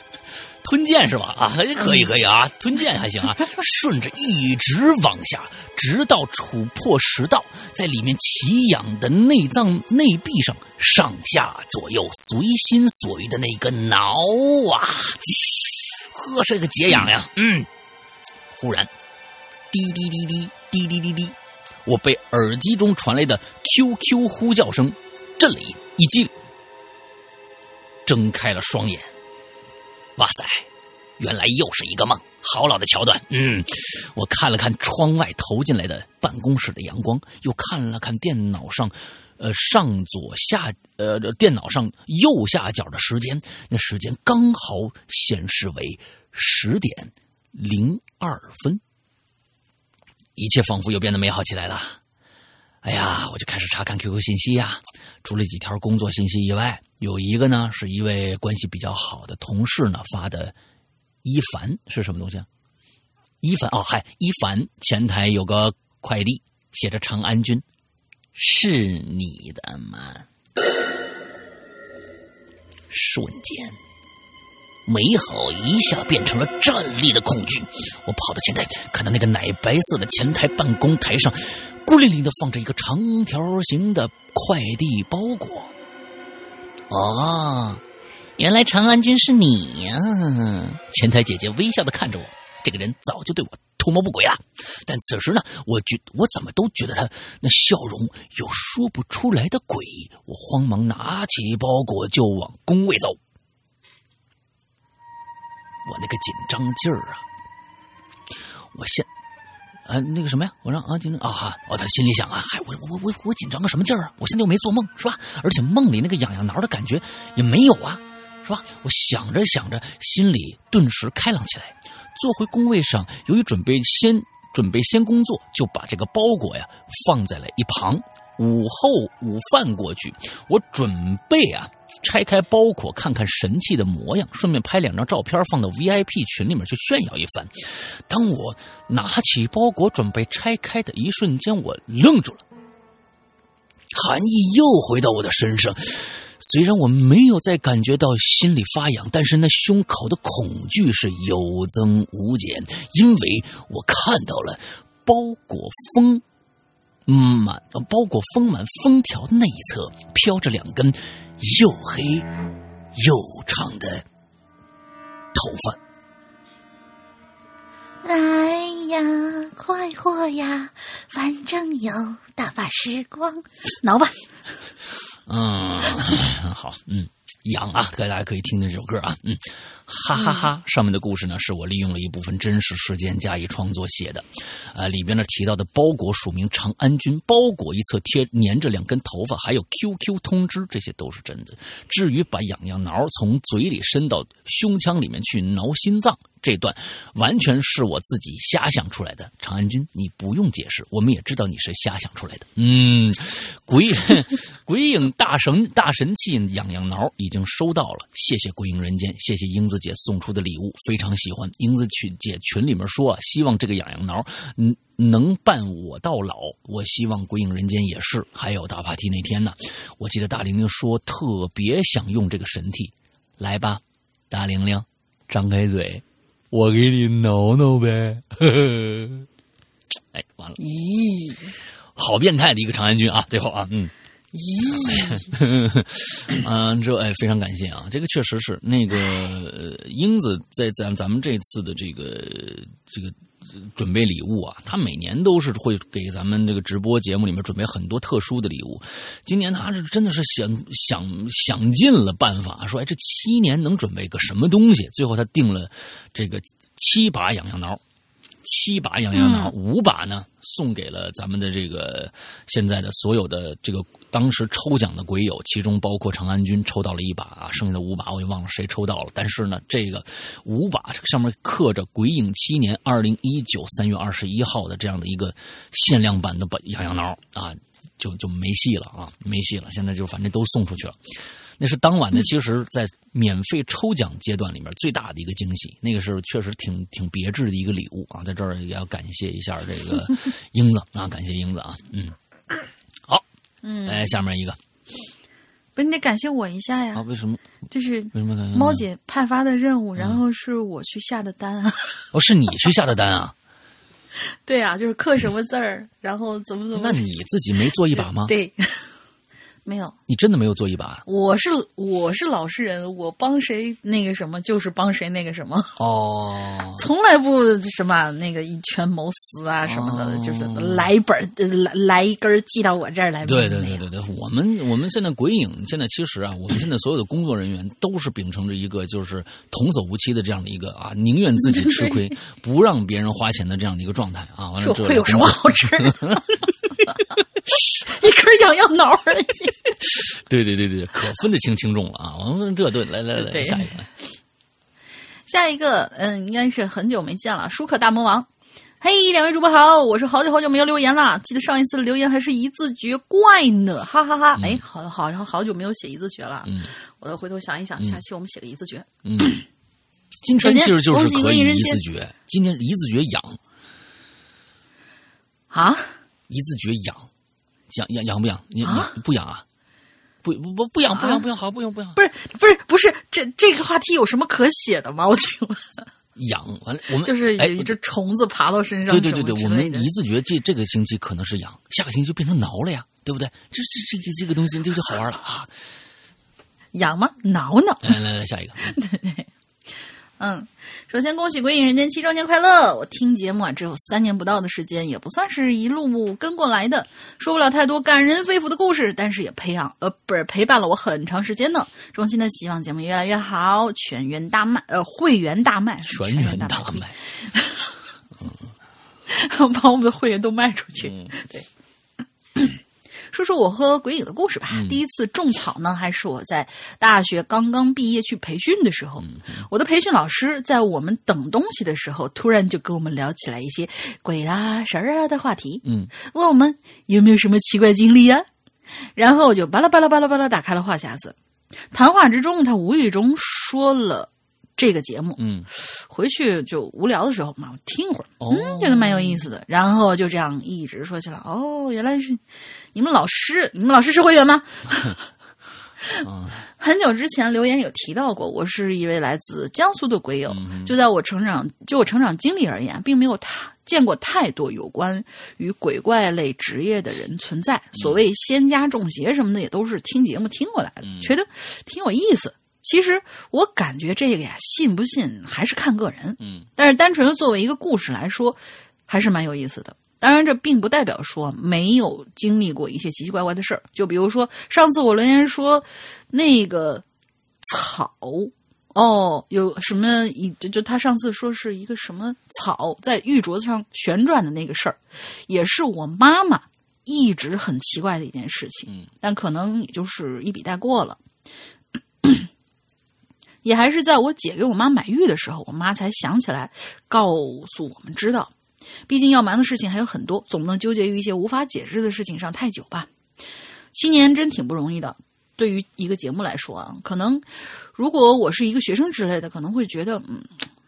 A: 吞剑是吧？啊，可以可以啊，吞剑还行啊。[LAUGHS] 顺着一直往下，直到触破食道，在里面奇痒的内脏内壁上上下左右随心所欲的那个挠啊，呵，这个解痒呀。嗯，忽然，滴滴滴滴滴滴滴滴，我被耳机中传来的 QQ 呼叫声震了一一惊，睁开了双眼。哇塞，原来又是一个梦，好老的桥段。嗯，我看了看窗外投进来的办公室的阳光，又看了看电脑上，呃，上左下，呃，电脑上右下角的时间，那时间刚好显示为十点零二分，一切仿佛又变得美好起来了。哎呀，我就开始查看 QQ 信息呀，除了几条工作信息以外。有一个呢，是一位关系比较好的同事呢发的，一凡是什么东西啊？一凡哦，嗨，一凡前台有个快递，写着“长安君”，是你的吗？瞬间，美好一下变成了战栗的恐惧。我跑到前台，看到那个奶白色的前台办公台上，孤零零的放着一个长条形的快递包裹。哦，原来长安君是你呀！前台姐姐微笑的看着我，这个人早就对我图谋不轨了。但此时呢，我觉我怎么都觉得他那笑容有说不出来的诡异。我慌忙拿起包裹就往工位走，我那个紧张劲儿啊！我现。啊，那个什么呀？我让啊，紧张啊哈！哦，他心里想啊，嗨，我我我我紧张个什么劲儿啊？我现在又没做梦，是吧？而且梦里那个痒痒挠的感觉也没有啊，是吧？我想着想着，心里顿时开朗起来。坐回工位上，由于准备先准备先工作，就把这个包裹呀放在了一旁。午后午饭过去，我准备啊。拆开包裹，看看神器的模样，顺便拍两张照片放到 VIP 群里面去炫耀一番。当我拿起包裹准备拆开的一瞬间，我愣住了，寒意又回到我的身上。虽然我没有再感觉到心里发痒，但是那胸口的恐惧是有增无减，因为我看到了包裹封满，包裹封满封条的那一侧飘着两根。又黑又长的头发，
C: 来呀，快活呀，反正有大把时光，
B: 挠吧。
A: 嗯，好，嗯。痒啊！大家可以听听这首歌啊，嗯，哈哈哈。上面的故事呢，是我利用了一部分真实事件加以创作写的，呃，里边呢提到的包裹署名长安君，包裹一侧贴粘着两根头发，还有 QQ 通知，这些都是真的。至于把痒痒挠从嘴里伸到胸腔里面去挠心脏。这段完全是我自己瞎想出来的，长安君，你不用解释，我们也知道你是瞎想出来的。嗯，鬼 [LAUGHS] 鬼影大神大神器痒痒挠已经收到了，谢谢鬼影人间，谢谢英子姐送出的礼物，非常喜欢。英子群姐群里面说，希望这个痒痒挠嗯能伴我到老，我希望鬼影人间也是。还有大爬梯那天呢，我记得大玲玲说特别想用这个神器，来吧，大玲玲，张开嘴。我给你挠挠呗，[LAUGHS] 哎，完了，
B: 咦，
A: 好变态的一个长安君啊！最后啊，嗯，
B: 咦，
A: 嗯，[LAUGHS] 这哎，非常感谢啊！这个确实是那个英子在咱咱们这次的这个这个。准备礼物啊，他每年都是会给咱们这个直播节目里面准备很多特殊的礼物。今年他是真的是想想想尽了办法，说哎，这七年能准备个什么东西？最后他定了这个七把痒痒挠。七把痒痒挠，五把呢送给了咱们的这个现在的所有的这个当时抽奖的鬼友，其中包括长安君抽到了一把啊，剩下的五把我也忘了谁抽到了。但是呢，这个五把上面刻着“鬼影七年二零一九三月二十一号”的这样的一个限量版的把痒痒挠啊，就就没戏了啊，没戏了。现在就反正都送出去了。那是当晚的，其实，在免费抽奖阶段里面最大的一个惊喜。那个是确实挺挺别致的一个礼物啊，在这儿也要感谢一下这个 [LAUGHS] 英子啊，感谢英子啊，嗯，好，
B: 嗯，
A: 来下面一个
B: 不，你得感谢我一下
A: 啊，
B: 呀，
A: 为什么
B: 这是
A: 为什么感谢
B: 猫姐派发的任务，然后是我去下的单啊。[LAUGHS]
A: 哦，是你去下的单啊？[LAUGHS]
B: 对啊，就是刻什么字儿，然后怎么怎么。
A: 那你自己没做一把吗？
B: 对，没有，
A: 你真的没有做一把
B: 我是我是老实人，我帮谁那个什么就是帮谁那个什么，
A: 哦？[LAUGHS]
B: 从来不什么那个以权谋私啊什么的，
A: 哦
B: 就是来一本来来一根寄到我这儿来。
A: 对对对对对，我们我们现在鬼影现在其实啊，我们现在所有的工作人员都是秉承着一个就是童叟无欺的这样的一个啊，宁愿自己吃亏，不让别人花钱的这样的一个状态啊。完了
B: 这会有什么好吃的？[LAUGHS] [LAUGHS] 一根痒痒挠而已。
A: 对对对对，可分得清轻重了啊！我们这顿，来来来，
B: 对
A: 下一个，[LAUGHS]
B: 下一个，嗯，应该是很久没见了，舒克大魔王。嘿，两位主播好，我是好久好久没有留言了，记得上一次留言还是一字诀怪呢，哈哈哈哎，好，好像好久没有写一字诀了，
A: 嗯
B: 我再回头想一想，下期我们写个一字诀。
A: 嗯，今天其实就是可以一字诀，今天一字诀痒，
B: 啊，
A: 一字诀养，养养养不养？你
B: 啊
A: 你不养啊？不不不不养不养不养，好不养不养
B: 不是不是不是，这这个话题有什么可写的吗？我请问，[LAUGHS]
A: 养完了，我们 [LAUGHS]
B: 就是一只虫子爬到身上，
A: 对对对对，我们一字诀这这个星期可能是养，下个星期就变成挠了呀，对不对？这这这个这个东西这就好玩了啊！[LAUGHS]
B: 痒吗？挠挠。
A: 来来来，下一个，对对
B: 嗯，首先恭喜《鬼影人间》七周年快乐！我听节目啊，只有三年不到的时间，也不算是一路跟过来的，说不了太多感人肺腑的故事，但是也培养呃不是陪伴了我很长时间呢。衷心的希望节目越来越好，全员大卖呃会员大卖，
A: 全员大
B: 卖，[LAUGHS] 把我们的会员都卖出去。
A: 嗯
B: 对。说说我和鬼影的故事吧。
A: 嗯
B: 第一次种草呢，还是我在大学刚刚毕业去培训的时候。
A: 嗯
B: 我的培训老师在我们等东西的时候，突然就跟我们聊起来一些鬼啦、神儿啊的话题，
A: 嗯
B: 问我们有没有什么奇怪经历呀、然后我就巴拉巴拉巴拉巴拉打开了话匣子。谈话之中，他无意中说了这个节目，
A: 嗯，
B: 回去就无聊的时候嘛，我听会儿，
A: 哦
B: 嗯，觉得蛮有意思的。然后就这样一直说起来，哦，原来是你们老师，你们老师是会员吗？
A: 嗯 [LAUGHS] [LAUGHS]
B: 很久之前留言有提到过，我是一位来自江苏的鬼友。
A: 嗯
B: 就在我成长，就我成长经历而言，并没有太见过太多有关于鬼怪类职业的人存在。所谓仙家中邪什么的，也都是听节目听过来的，觉得挺有意思。其实我感觉这个呀，信不信还是看个人。
A: 嗯，
B: 但是单纯的作为一个故事来说，还是蛮有意思的。当然，这并不代表说没有经历过一些奇奇怪怪的事儿。就比如说上次我留言说那个草哦，有什么一就就他上次说是一个什么草在玉镯子上旋转的那个事儿，也是我妈妈一直很奇怪的一件事情。
A: 嗯，
B: 但可能也就是一笔带过了。也还是在我姐给我妈买玉的时候，我妈才想起来告诉我们知道。毕竟要瞒的事情还有很多，总不能纠结于一些无法解释的事情上太久吧。七年真挺不容易的，对于一个节目来说啊，可能如果我是一个学生之类的，可能会觉得嗯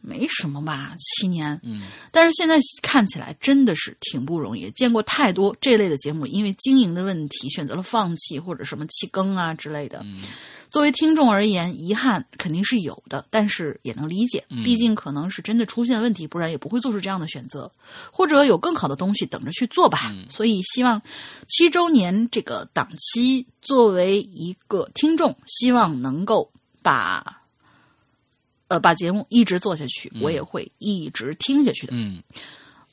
B: 没什么吧，七年。
A: 嗯，
B: 但是现在看起来真的是挺不容易，见过太多这类的节目，因为经营的问题选择了放弃或者什么弃更啊之类的。
A: 嗯
B: 作为听众而言，遗憾肯定是有的，但是也能理解，毕竟可能是真的出现问题，不然也不会做出这样的选择，或者有更好的东西等着去做吧。所以希望七周年这个档期，作为一个听众，希望能够把呃把节目一直做下去，我也会一直听下去的。
A: 嗯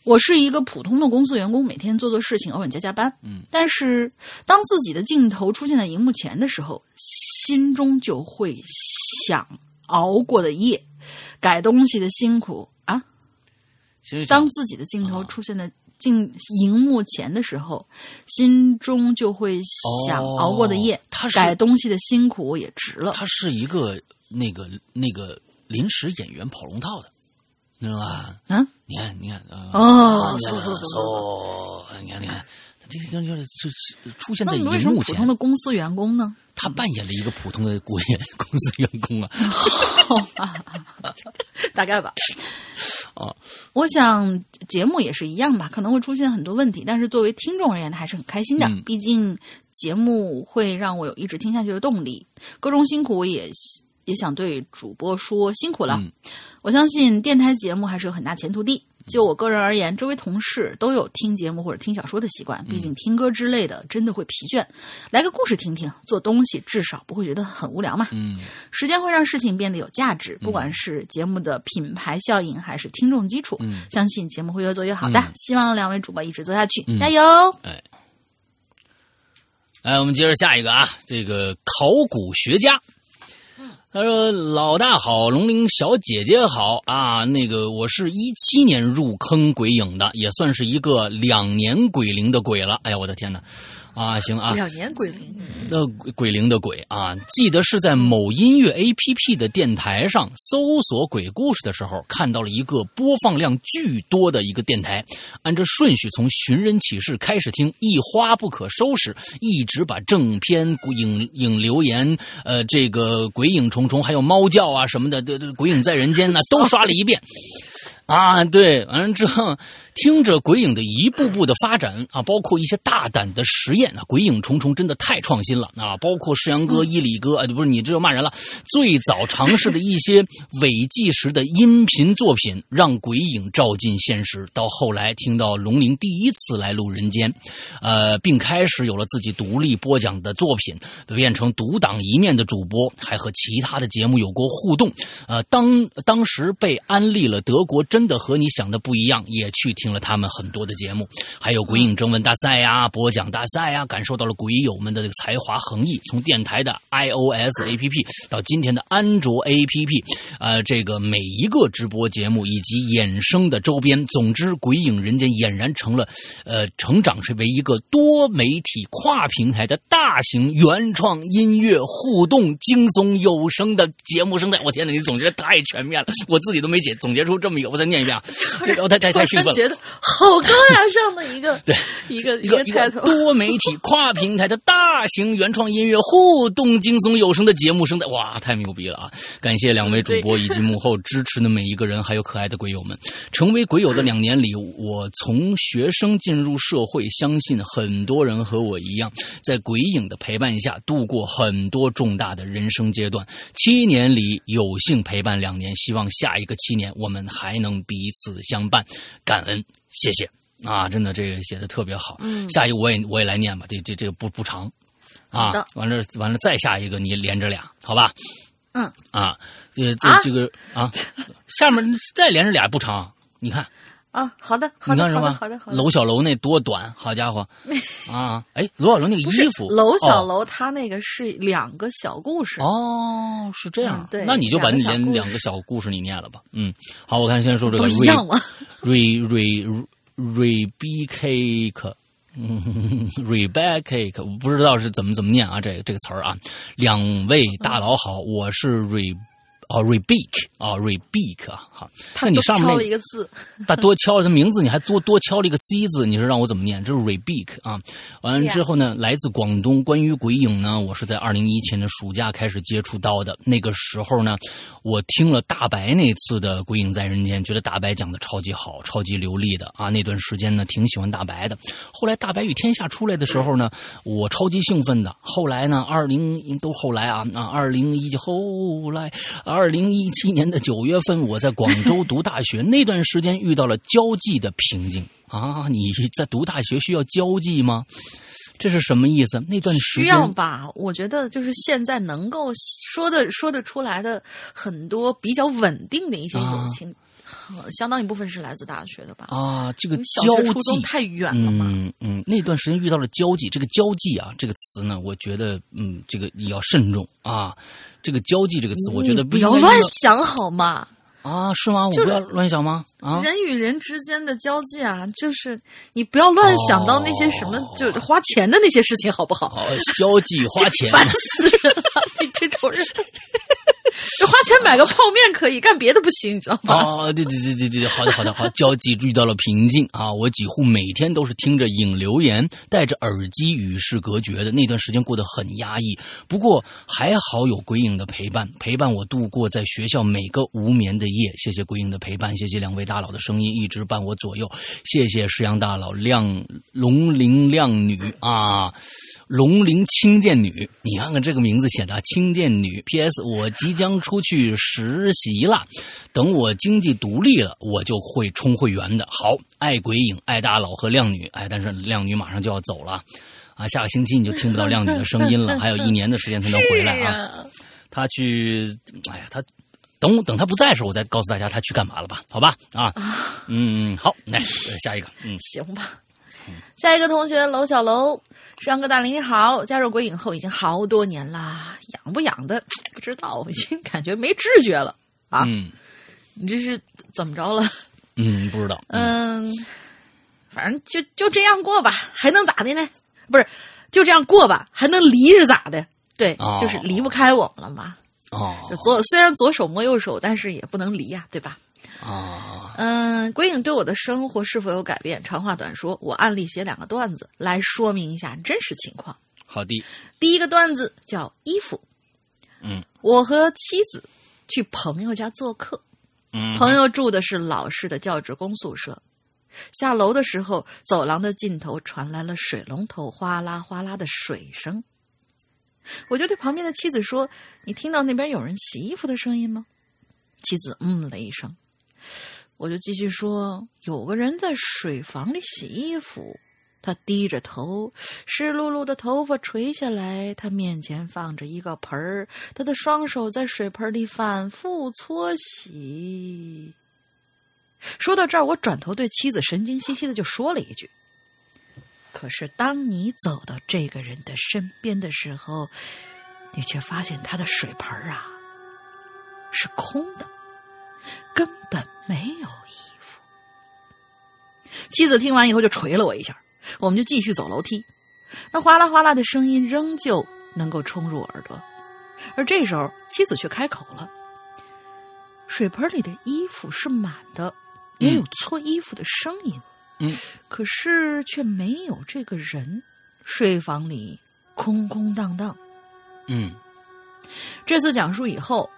B: 我是一个普通的公司员工，每天做做事情，偶尔加加班。
A: 嗯，
B: 但是当自己的镜头出现在荧幕前的时候，心中就会想熬过的夜，改东西的辛苦啊。当自己的镜头出现在镜荧幕前的时候，心中就会想
A: 哦
B: 熬过的夜，改东西的辛苦也值了。
A: 它是一个那个那个临时演员跑龙套的，知道吧？
B: 嗯，
A: 你看，你看，呃
B: 哦
A: 你看
B: 是是是是
A: 哦，你看，你看，这这这这出现在荧幕前
B: 么普通，的公司员工呢？
A: 他扮演了一个普通的国演 [LAUGHS] 公司员工啊。[LAUGHS]
B: 大概吧。
A: 啊，[LAUGHS]
B: 我想节目也是一样吧，可能会出现很多问题，但是作为听众而言，还是很开心的。
A: 嗯
B: 毕竟节目会让我有一直听下去的动力。各种辛苦，我也也想对主播说辛苦了。
A: 嗯
B: 我相信电台节目还是有很大前途的。就我个人而言，周围同事都有听节目或者听小说的习惯，毕竟听歌之类的真的会疲倦。来个故事听听，做东西至少不会觉得很无聊嘛。
A: 嗯
B: 时间会让事情变得有价值，不管是节目的品牌效应还是听众基础，
A: 嗯
B: 相信节目会越做越好的。
A: 嗯
B: 希望两位主播一直做下去，
A: 嗯
B: 加油！
A: 哎，我们接着下一个啊，这个考古学家。他说：“老大好，龙鳞小姐姐好啊！那个，我是一七年入坑鬼影的，也算是一个两年鬼灵的鬼了。哎呀，我的天哪！啊，行啊，
B: 两年鬼灵，
A: 呃，鬼鬼灵的鬼啊，记得是在某音乐 APP 的电台上搜索鬼故事的时候，看到了一个播放量巨多的一个电台，按照顺序从寻人启事开始听，一发不可收拾，一直把正片、鬼影影留言、呃，这个鬼影重重，还有猫叫啊什么的，这这鬼影在人间呢，都刷了一遍。啊，对，完了之后，听着鬼影的一步步的发展啊，包括一些大胆的实验啊，鬼影重重真的太创新了啊！包括世阳哥、伊里哥啊，不是你这又骂人了，最早尝试的一些伪纪实的音频作品，让鬼影照进现实。到后来听到龙鳞第一次来录人间，呃，并开始有了自己独立播讲的作品，变成独当一面的主播，还和其他的节目有过互动。呃，当当时被安利了德国真的和你想的不一样，也去听听了他们很多的节目，还有鬼影征文大赛呀、播讲大赛呀，感受到了鬼友们的这个才华横溢。从电台的 iOS APP 到今天的安卓 APP，呃，这个每一个直播节目以及衍生的周边，总之，鬼影人间俨然成了，呃，成长是为一个多媒体跨平台的大型原创音乐互动惊悚有声的节目生态。我天哪，你总结的太全面了，我自己都没解总结出这么一个。我再念一遍啊，这个我太太太兴奋了。
B: 好高大上的一个 [LAUGHS]
A: 对
B: 一个
A: 一个。多媒体跨平台的大型原创音乐互动惊悚有声的节目生态，哇，太牛逼了啊！感谢两位主播以及幕后支持的每一个人，还有可爱的鬼友们。成为鬼友的两年里，我从学生进入社会，相信很多人和我一样，在鬼影的陪伴下度过很多重大的人生阶段。七年里有幸陪伴两年，希望下一个七年我们还能彼此相伴，感恩，谢谢。啊，真的，这个写的特别好。
B: 嗯
A: 下一个我也我也来念吧，这这这个不不长，啊，完了完了再下一个你连着俩，好吧？
B: 嗯
A: 啊，呃这
B: 啊
A: 这个啊，[LAUGHS] 下面再连着俩不长，你看
B: 啊，好的，好的，好的？好的，好的。
A: 楼小楼那多短，好家伙 [LAUGHS] 啊！哎，楼小楼那个衣服，
B: 楼小
A: 哦
B: 楼，他那个是两个小故事。
A: 哦，是这样那你就把你连
B: 两个小故事
A: 你念了吧。嗯，好，我看先说这个
B: 一
A: 瑞？[LAUGHS] 瑞瑞瑞 b cake，嗯，Rebecca，我不知道是怎么怎么念啊，这个这个词儿啊。两位大佬好，我是瑞啊 Rebecca 啊 Rebecca 啊，好，那你上面那
B: 敲了一个字，[LAUGHS]
A: 他多敲了他名字，你还多多敲了一个 C 字，你说让我怎么念？这是 Rebecca 啊。完了之后呢，来自广东，关于鬼影呢，我是在二零一七年的暑假开始接触到的。那个时候呢，我听了大白那次的《鬼影在人间》，觉得大白讲的超级好，超级流利的啊。那段时间呢，挺喜欢大白的。后来《大白与天下》出来的时候呢，我超级兴奋的。后来呢，二零都后来啊啊，二零一后来二二零一七年的九月份，我在广州读大学，那段时间遇到了交际的瓶颈啊！你在读大学需要交际吗？这是什么意思？那段时间需
B: 要吧？我觉得就是现在能够说的说得出来的很多比较稳定的一些友情，相当一部分是来自大学的吧？
A: 啊，这个交
B: 学、初中
A: 际。
B: 太远了嘛。
A: 嗯嗯，那段时间遇到了交际，这个交际啊，这个词呢，我觉得，嗯，这个你要慎重啊。这个交际这个词，我觉得
B: 你不要乱想好吗？
A: 啊，是吗？我
B: 就是
A: 不要乱想吗？啊，
B: 人与人之间的交际啊，就是你不要乱想到那些什么，
A: 哦
B: 就是花钱的那些事情，好不好？
A: 哦，交际花钱，
B: 烦死人了！你这种人，[LAUGHS] 这 [LAUGHS] 花钱买个泡面可以，干别的不行，你知道吗？
A: 哦，对对对对对，好的好的好，交际遇到了瓶颈啊！我几乎每天都是听着影留言，戴着耳机与世隔绝的那段时间过得很压抑。不过还好有鬼影的陪伴，陪伴我度过在学校每个无眠的夜。谢谢鬼影的陪伴，谢谢两位大佬的声音一直伴我左右，谢谢石阳大佬亮龙鳞靓女啊。龙鳞轻剑女，你看看这个名字写的轻剑女。P.S. 我即将出去实习了，等我经济独立了，我就会充会员的。好，爱鬼影，爱大佬和靓女，哎，但是靓女马上就要走了，啊，下个星期你就听不到靓女的声音了，[LAUGHS] 还有一年的时间才能回来啊。他去，哎呀，他等等他不在的时候，我再告诉大家他去干嘛了吧？好吧，啊，嗯，好，来下一个，嗯，
B: 行吧。下一个同学楼小楼，山哥大林你好，加入鬼影后已经好多年啦，养不养的 [TSK] 不知道，[LAUGHS] 已经感觉没知觉了啊！
A: 嗯，
B: 你这是怎么着了？
A: 嗯，不知道。
B: 嗯，反正就就这样过吧，还能咋的呢？不是，就这样过吧，还能离是咋的？对，就是离不开我们了嘛。
A: 哦，
B: 左虽然左手摸右手，但是也不能离呀，对吧？
A: 啊，
B: 嗯，鬼影对我的生活是否有改变？长话短说，我案例写两个段子来说明一下真实情况。
A: 好的，
B: 第一个段子叫衣服。
A: 嗯，
B: 我和妻子去朋友家做客，
A: 嗯，
B: 朋友住的是老式的教职工宿舍。下楼的时候，走廊的尽头传来了水龙头哗啦哗啦的水声。我就对旁边的妻子说：“你听到那边有人洗衣服的声音吗？”妻子嗯了一声。我就继续说，有个人在水房里洗衣服，他低着头，湿漉漉的头发垂下来，他面前放着一个盆儿，他的双手在水盆里反复搓洗。说到这儿，我转头对妻子神经兮兮的就说了一句：“可是当你走到这个人的身边的时候，你却发现他的水盆啊是空的。”根本没有衣服。妻子听完以后就捶了我一下，我们就继续走楼梯。那哗啦哗啦的声音仍旧能够冲入耳朵，而这时候妻子却开口了：“水盆里的衣服是满的，也有搓衣服的声音，
A: 嗯，
B: 可是却没有这个人。睡房里空空荡荡。”
A: 嗯，
B: 这次讲述以后。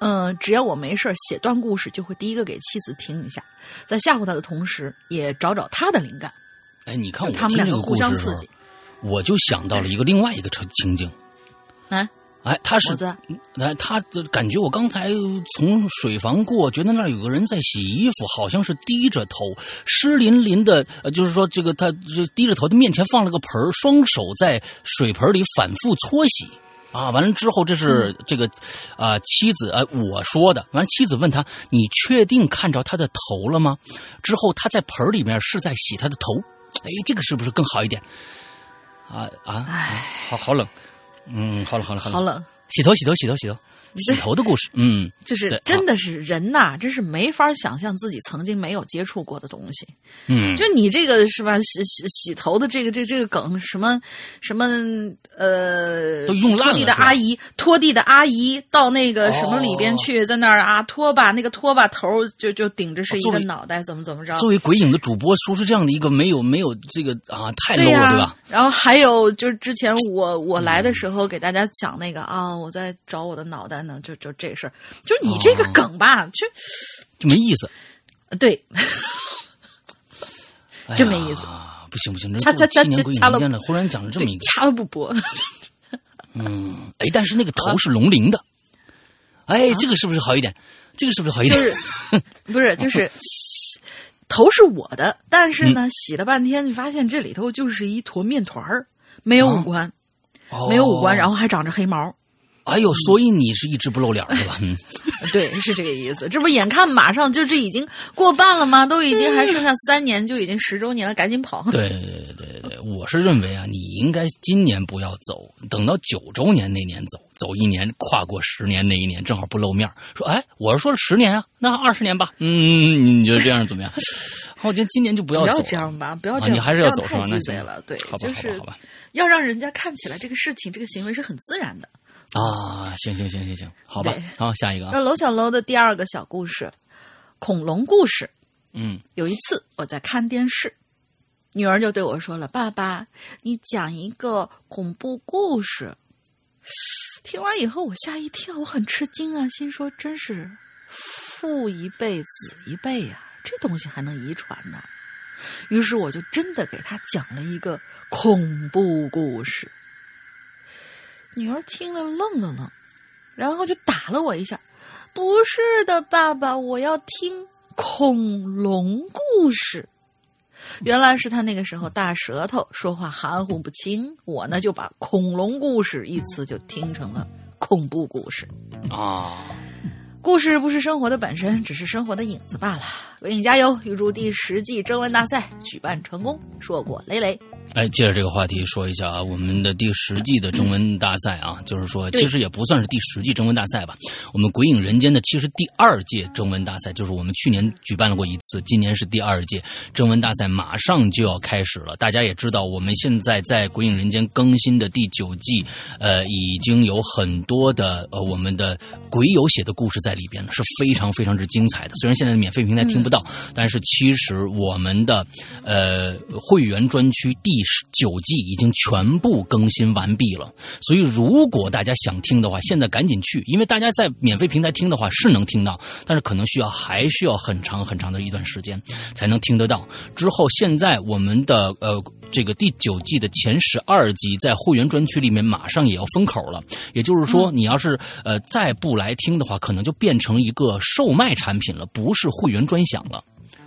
B: 嗯，只要我没事写段故事，就会第一个给妻子听一下，在吓唬她的同时，也找找她的灵感。
A: 哎，你看我
B: 他们两个互相刺激，
A: 我就想到了一个另外一个情情景。
B: 哎，
A: 哎，他是哎，他感觉我刚才从水房过，觉得那儿有个人在洗衣服，好像是低着头，湿淋淋的。呃，就是说这个他就低着头，他面前放了个盆双手在水盆里反复搓洗。啊，完了之后，这是这个，啊，妻子，呃，我说的。完了，妻子问他：“你确定看着他的头了吗？”之后，他在盆里面是在洗他的头。哎，这个是不是更好一点？啊啊，好好冷。嗯，好了好了好了，
B: 好冷。
A: 洗头洗头洗头洗头。[LAUGHS] 洗头的故事，嗯，[LAUGHS]
B: 就是真的是人呐，真是没法想象自己曾经没有接触过的东西，
A: 嗯，
B: 就你这个是吧？洗洗洗头的这个这这个梗，什么什么呃，
A: 都用烂了。
B: 拖地的阿姨，拖地的阿姨到那个什么里边去，在那儿啊拖把，那个拖把头就就顶着是一个脑袋，怎么怎么着？
A: 作为鬼影的主播，说出这样的一个没有没有这个啊，太 low 了，对吧？
B: 然后还有就是之前我我来的时候给大家讲那个啊，我在找我的脑袋。呢，就就这事儿，就你这个梗吧，就
A: 就没意思。
B: 对，真没意思。
A: 不行不行，
B: 掐掐掐掐了，
A: 忽然讲了这么一个，
B: 掐了不播。[LAUGHS]
A: 嗯，哎，但是那个头是龙鳞的，哎，这个是不是好一点？这个是不是好一点？[LAUGHS]
B: 就是不是就是头是我的，但是呢，洗了半天，就发现这里头就是一坨面团儿，没有五官，没有五官，然后还长着黑毛。
A: 哎呦，所以你是一直不露脸是吧？嗯，[LAUGHS]
B: 对，是这个意思。这不眼看马上就这已经过半了吗？都已经还剩下三年，就已经十周年了，赶紧跑！
A: 对对对对，我是认为啊，你应该今年不要走，等到九周年那年走，走一年，跨过十年那一年，正好不露面。说，哎，我是说十年啊，那二十年吧。嗯，你觉得这样怎么样？[LAUGHS] 我觉得今年就不要走，
B: 这样吧，不要这样，
A: 你还是要走是吧？
B: 那行了，对，
A: 好吧，好吧，好吧，
B: 要让人家看起来这个事情、这个行为是很自然的。
A: 啊，行行行行行，好吧，好，下一个啊，
B: 那楼小楼的第二个小故事，恐龙故事。
A: 嗯
B: 有一次我在看电视，女儿就对我说了：“爸爸，你讲一个恐怖故事。”听完以后，我吓一跳，我很吃惊啊，心说：“真是父一辈子一辈呀、这东西还能遗传呢？”于是我就真的给他讲了一个恐怖故事。女儿听了愣了愣，然后就打了我一下。不是的，爸爸，我要听恐龙故事。原来是他那个时候大舌头，说话含糊不清，我呢就把恐龙故事一词就听成了恐怖故事。
A: 啊，
B: 故事不是生活的本身，只是生活的影子罢了。为你加油！预祝第十季征文大赛举办成功，硕果累累。
A: 哎，借着这个话题说一下啊，我们的第十季的征文大赛啊，就是说，其实也不算是第十季征文大赛吧。我们《鬼影人间》的其实第二届征文大赛，就是我们去年举办了过一次，今年是第二届征文大赛，马上就要开始了。大家也知道，我们现在在《鬼影人间》更新的第九季，呃，已经有很多的呃我们的鬼友写的故事在里边了，是非常非常之精彩的。虽然现在免费平台听不到，但是其实我们的呃会员专区第九季已经全部更新完毕了。所以如果大家想听的话，现在赶紧去，因为大家在免费平台听的话是能听到，但是可能需要还需要很长很长的一段时间才能听得到。之后现在我们的呃。这个第九季的前十二集在会员专区里面马上也要封口了，也就是说，你要是呃再不来听的话，可能就变成一个售卖产品了，不是会员专享了。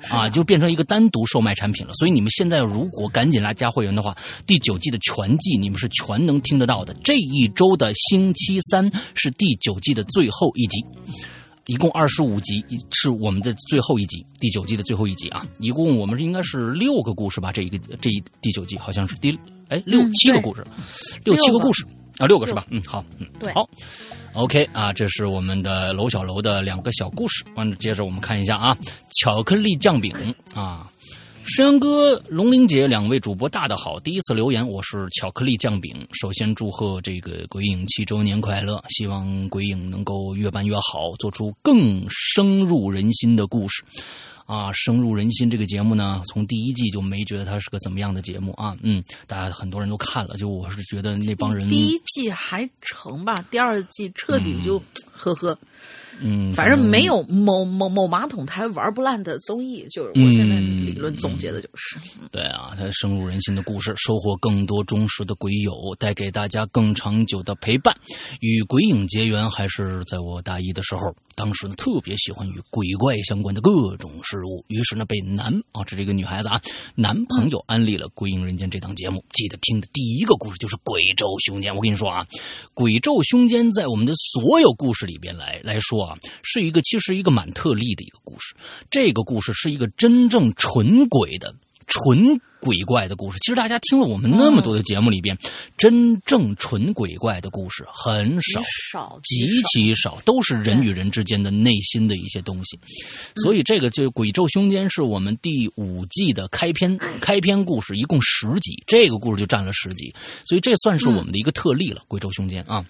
A: 啊，就变成一个单独售卖产品了。所以你们现在如果赶紧来加会员的话，第九季的全季你们是全能听得到的。这一周的星期三是第九季的最后一集。一共二十五集，是我们的最后一集，第九季的最后一集啊！一共我们应该是六个故事吧？这一个这一第九季好像是第哎六
B: 嗯
A: 七个故事，六七个故事啊，六个是吧？嗯，好，嗯，好，OK 啊，这是我们的楼小楼的两个小故事。完了，接着我们看一下啊，巧克力酱饼啊。山哥、龙玲姐两位主播大的好，第一次留言，我是巧克力酱饼。首先祝贺这个鬼影七周年快乐，希望鬼影能够越办越好，做出更深入人心的故事。啊，深入人心这个节目呢，从第一季就没觉得它是个怎么样的节目啊。嗯，大家很多人都看了，就我是觉得那帮人，
B: 第一季还成吧，第二季彻底就、[TSK] 呵呵，
A: 嗯，
B: 反正没有某某某马桶台玩不烂的综艺，就是我现在的理论总结的就是，
A: 对啊，它深入人心的故事，收获更多忠实的鬼友，带给大家更长久的陪伴。与鬼影结缘还是在我大一的时候，当时呢特别喜欢与鬼怪相关的各种事物，于是呢被男啊，这是一个女孩子啊，男朋友安利了《鬼影人间》这档节目。记得听的第一个故事就是《鬼咒凶间》。我跟你说啊，《鬼咒凶间》在我们的所有故事里边来来说啊，是一个其实一个蛮特例的一个故事。这个故事是一个真正纯鬼的。纯鬼怪的故事，其实大家听了我们那么多的节目里边，真正纯鬼怪的故事很少，
B: 少
A: 极其少，都是人与人之间的内心的一些东西。所以这个就《鬼咒凶间》是我们第五季的开篇开篇故事，一共十集，这个故事就占了十集，所以这算是我们的一个特例了，鬼咒凶间》啊。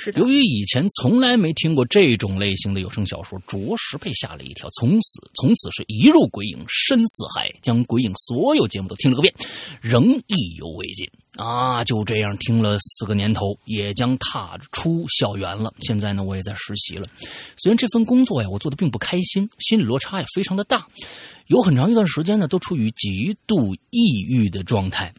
B: 是的
A: 由，于以前从来没听过这种类型的有声小说，着实被吓了一跳。从此，从此是一入鬼影深似海，将鬼影所有节目都听了个遍，仍意犹未尽啊！就这样听了四个年头，也将踏出校园了。现在呢，我也在实习了。虽然这份工作呀，我做的并不开心，心理落差也非常的大，有很长一段时间呢，都处于极度抑郁的状态。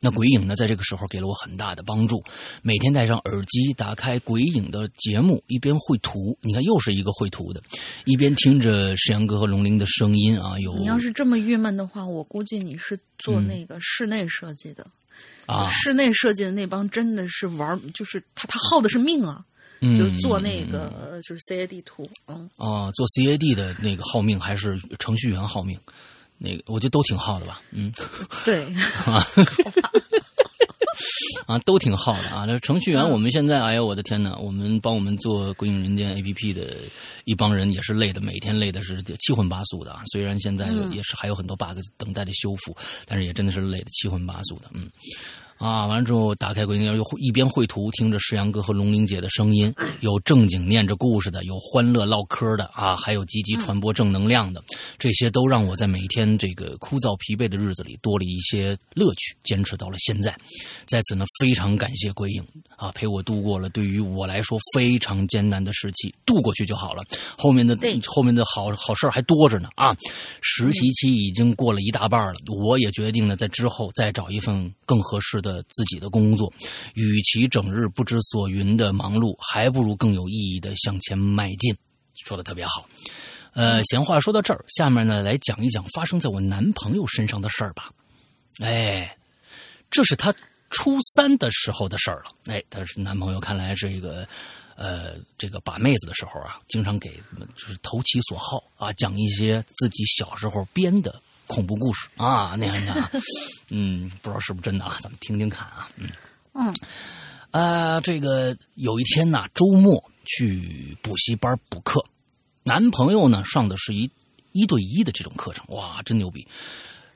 A: 那鬼影呢，在这个时候给了我很大的帮助。每天戴上耳机，打开鬼影的节目，一边绘图，你看又是一个绘图的，一边听着石阳哥和龙鳞的声音啊，有
B: 你要是这么郁闷的话，我估计你是做那个室内设计的。
A: 啊，
B: 室内设计的那帮真的是玩，就是他他耗的是命啊，
A: 嗯
B: 就做那个呃就是 CAD 图，嗯，
A: 啊，做 CAD 的那个耗命还是程序员耗命，那个我觉得都挺好的吧，嗯。[LAUGHS]
B: 对，[LAUGHS]
A: 啊，都挺好的啊。那程序员，
B: 嗯
A: 我们现在，哎呀，我的天呐，我们帮我们做《鬼影人间》APP 的一帮人也是累的，每天累的是七荤八素的啊。虽然现在
B: 嗯
A: 也是还有很多 bug 等待着修复，但是也真的是累的七荤八素的。嗯啊，完了之后打开鬼影又一边绘图，听着石阳哥和龙玲姐的声音，有正经念着故事的，有欢乐唠嗑的啊，还有积极传播正能量的，这些都让我在每天这个枯燥疲惫的日子里多了一些乐趣，坚持到了现在。在此呢，非常感谢鬼影啊，陪我度过了对于我来说非常艰难的时期，度过去就好了。后面的后面的好好事儿还多着呢啊！实习期已经过了一大半了，我也决定呢，在之后再找一份更合适的自己的工作。与其整日不知所云的忙碌，还不如更有意义的向前迈进。说的特别好。呃，闲话说到这儿，下面呢来讲一讲发生在我男朋友身上的事儿吧。哎，这是他初三的时候的事儿了。哎，他是男朋友，看来这个。呃，这个把妹子的时候啊，经常给就是投其所好啊，讲一些自己小时候编的恐怖故事。啊，那样的，[LAUGHS] 嗯，不知道是不是真的啊，咱们听听看啊，嗯。
B: 嗯，
A: 啊，这个有一天呢，周末去补习班补课，男朋友呢上的是一一对一的这种课程，哇，真牛逼！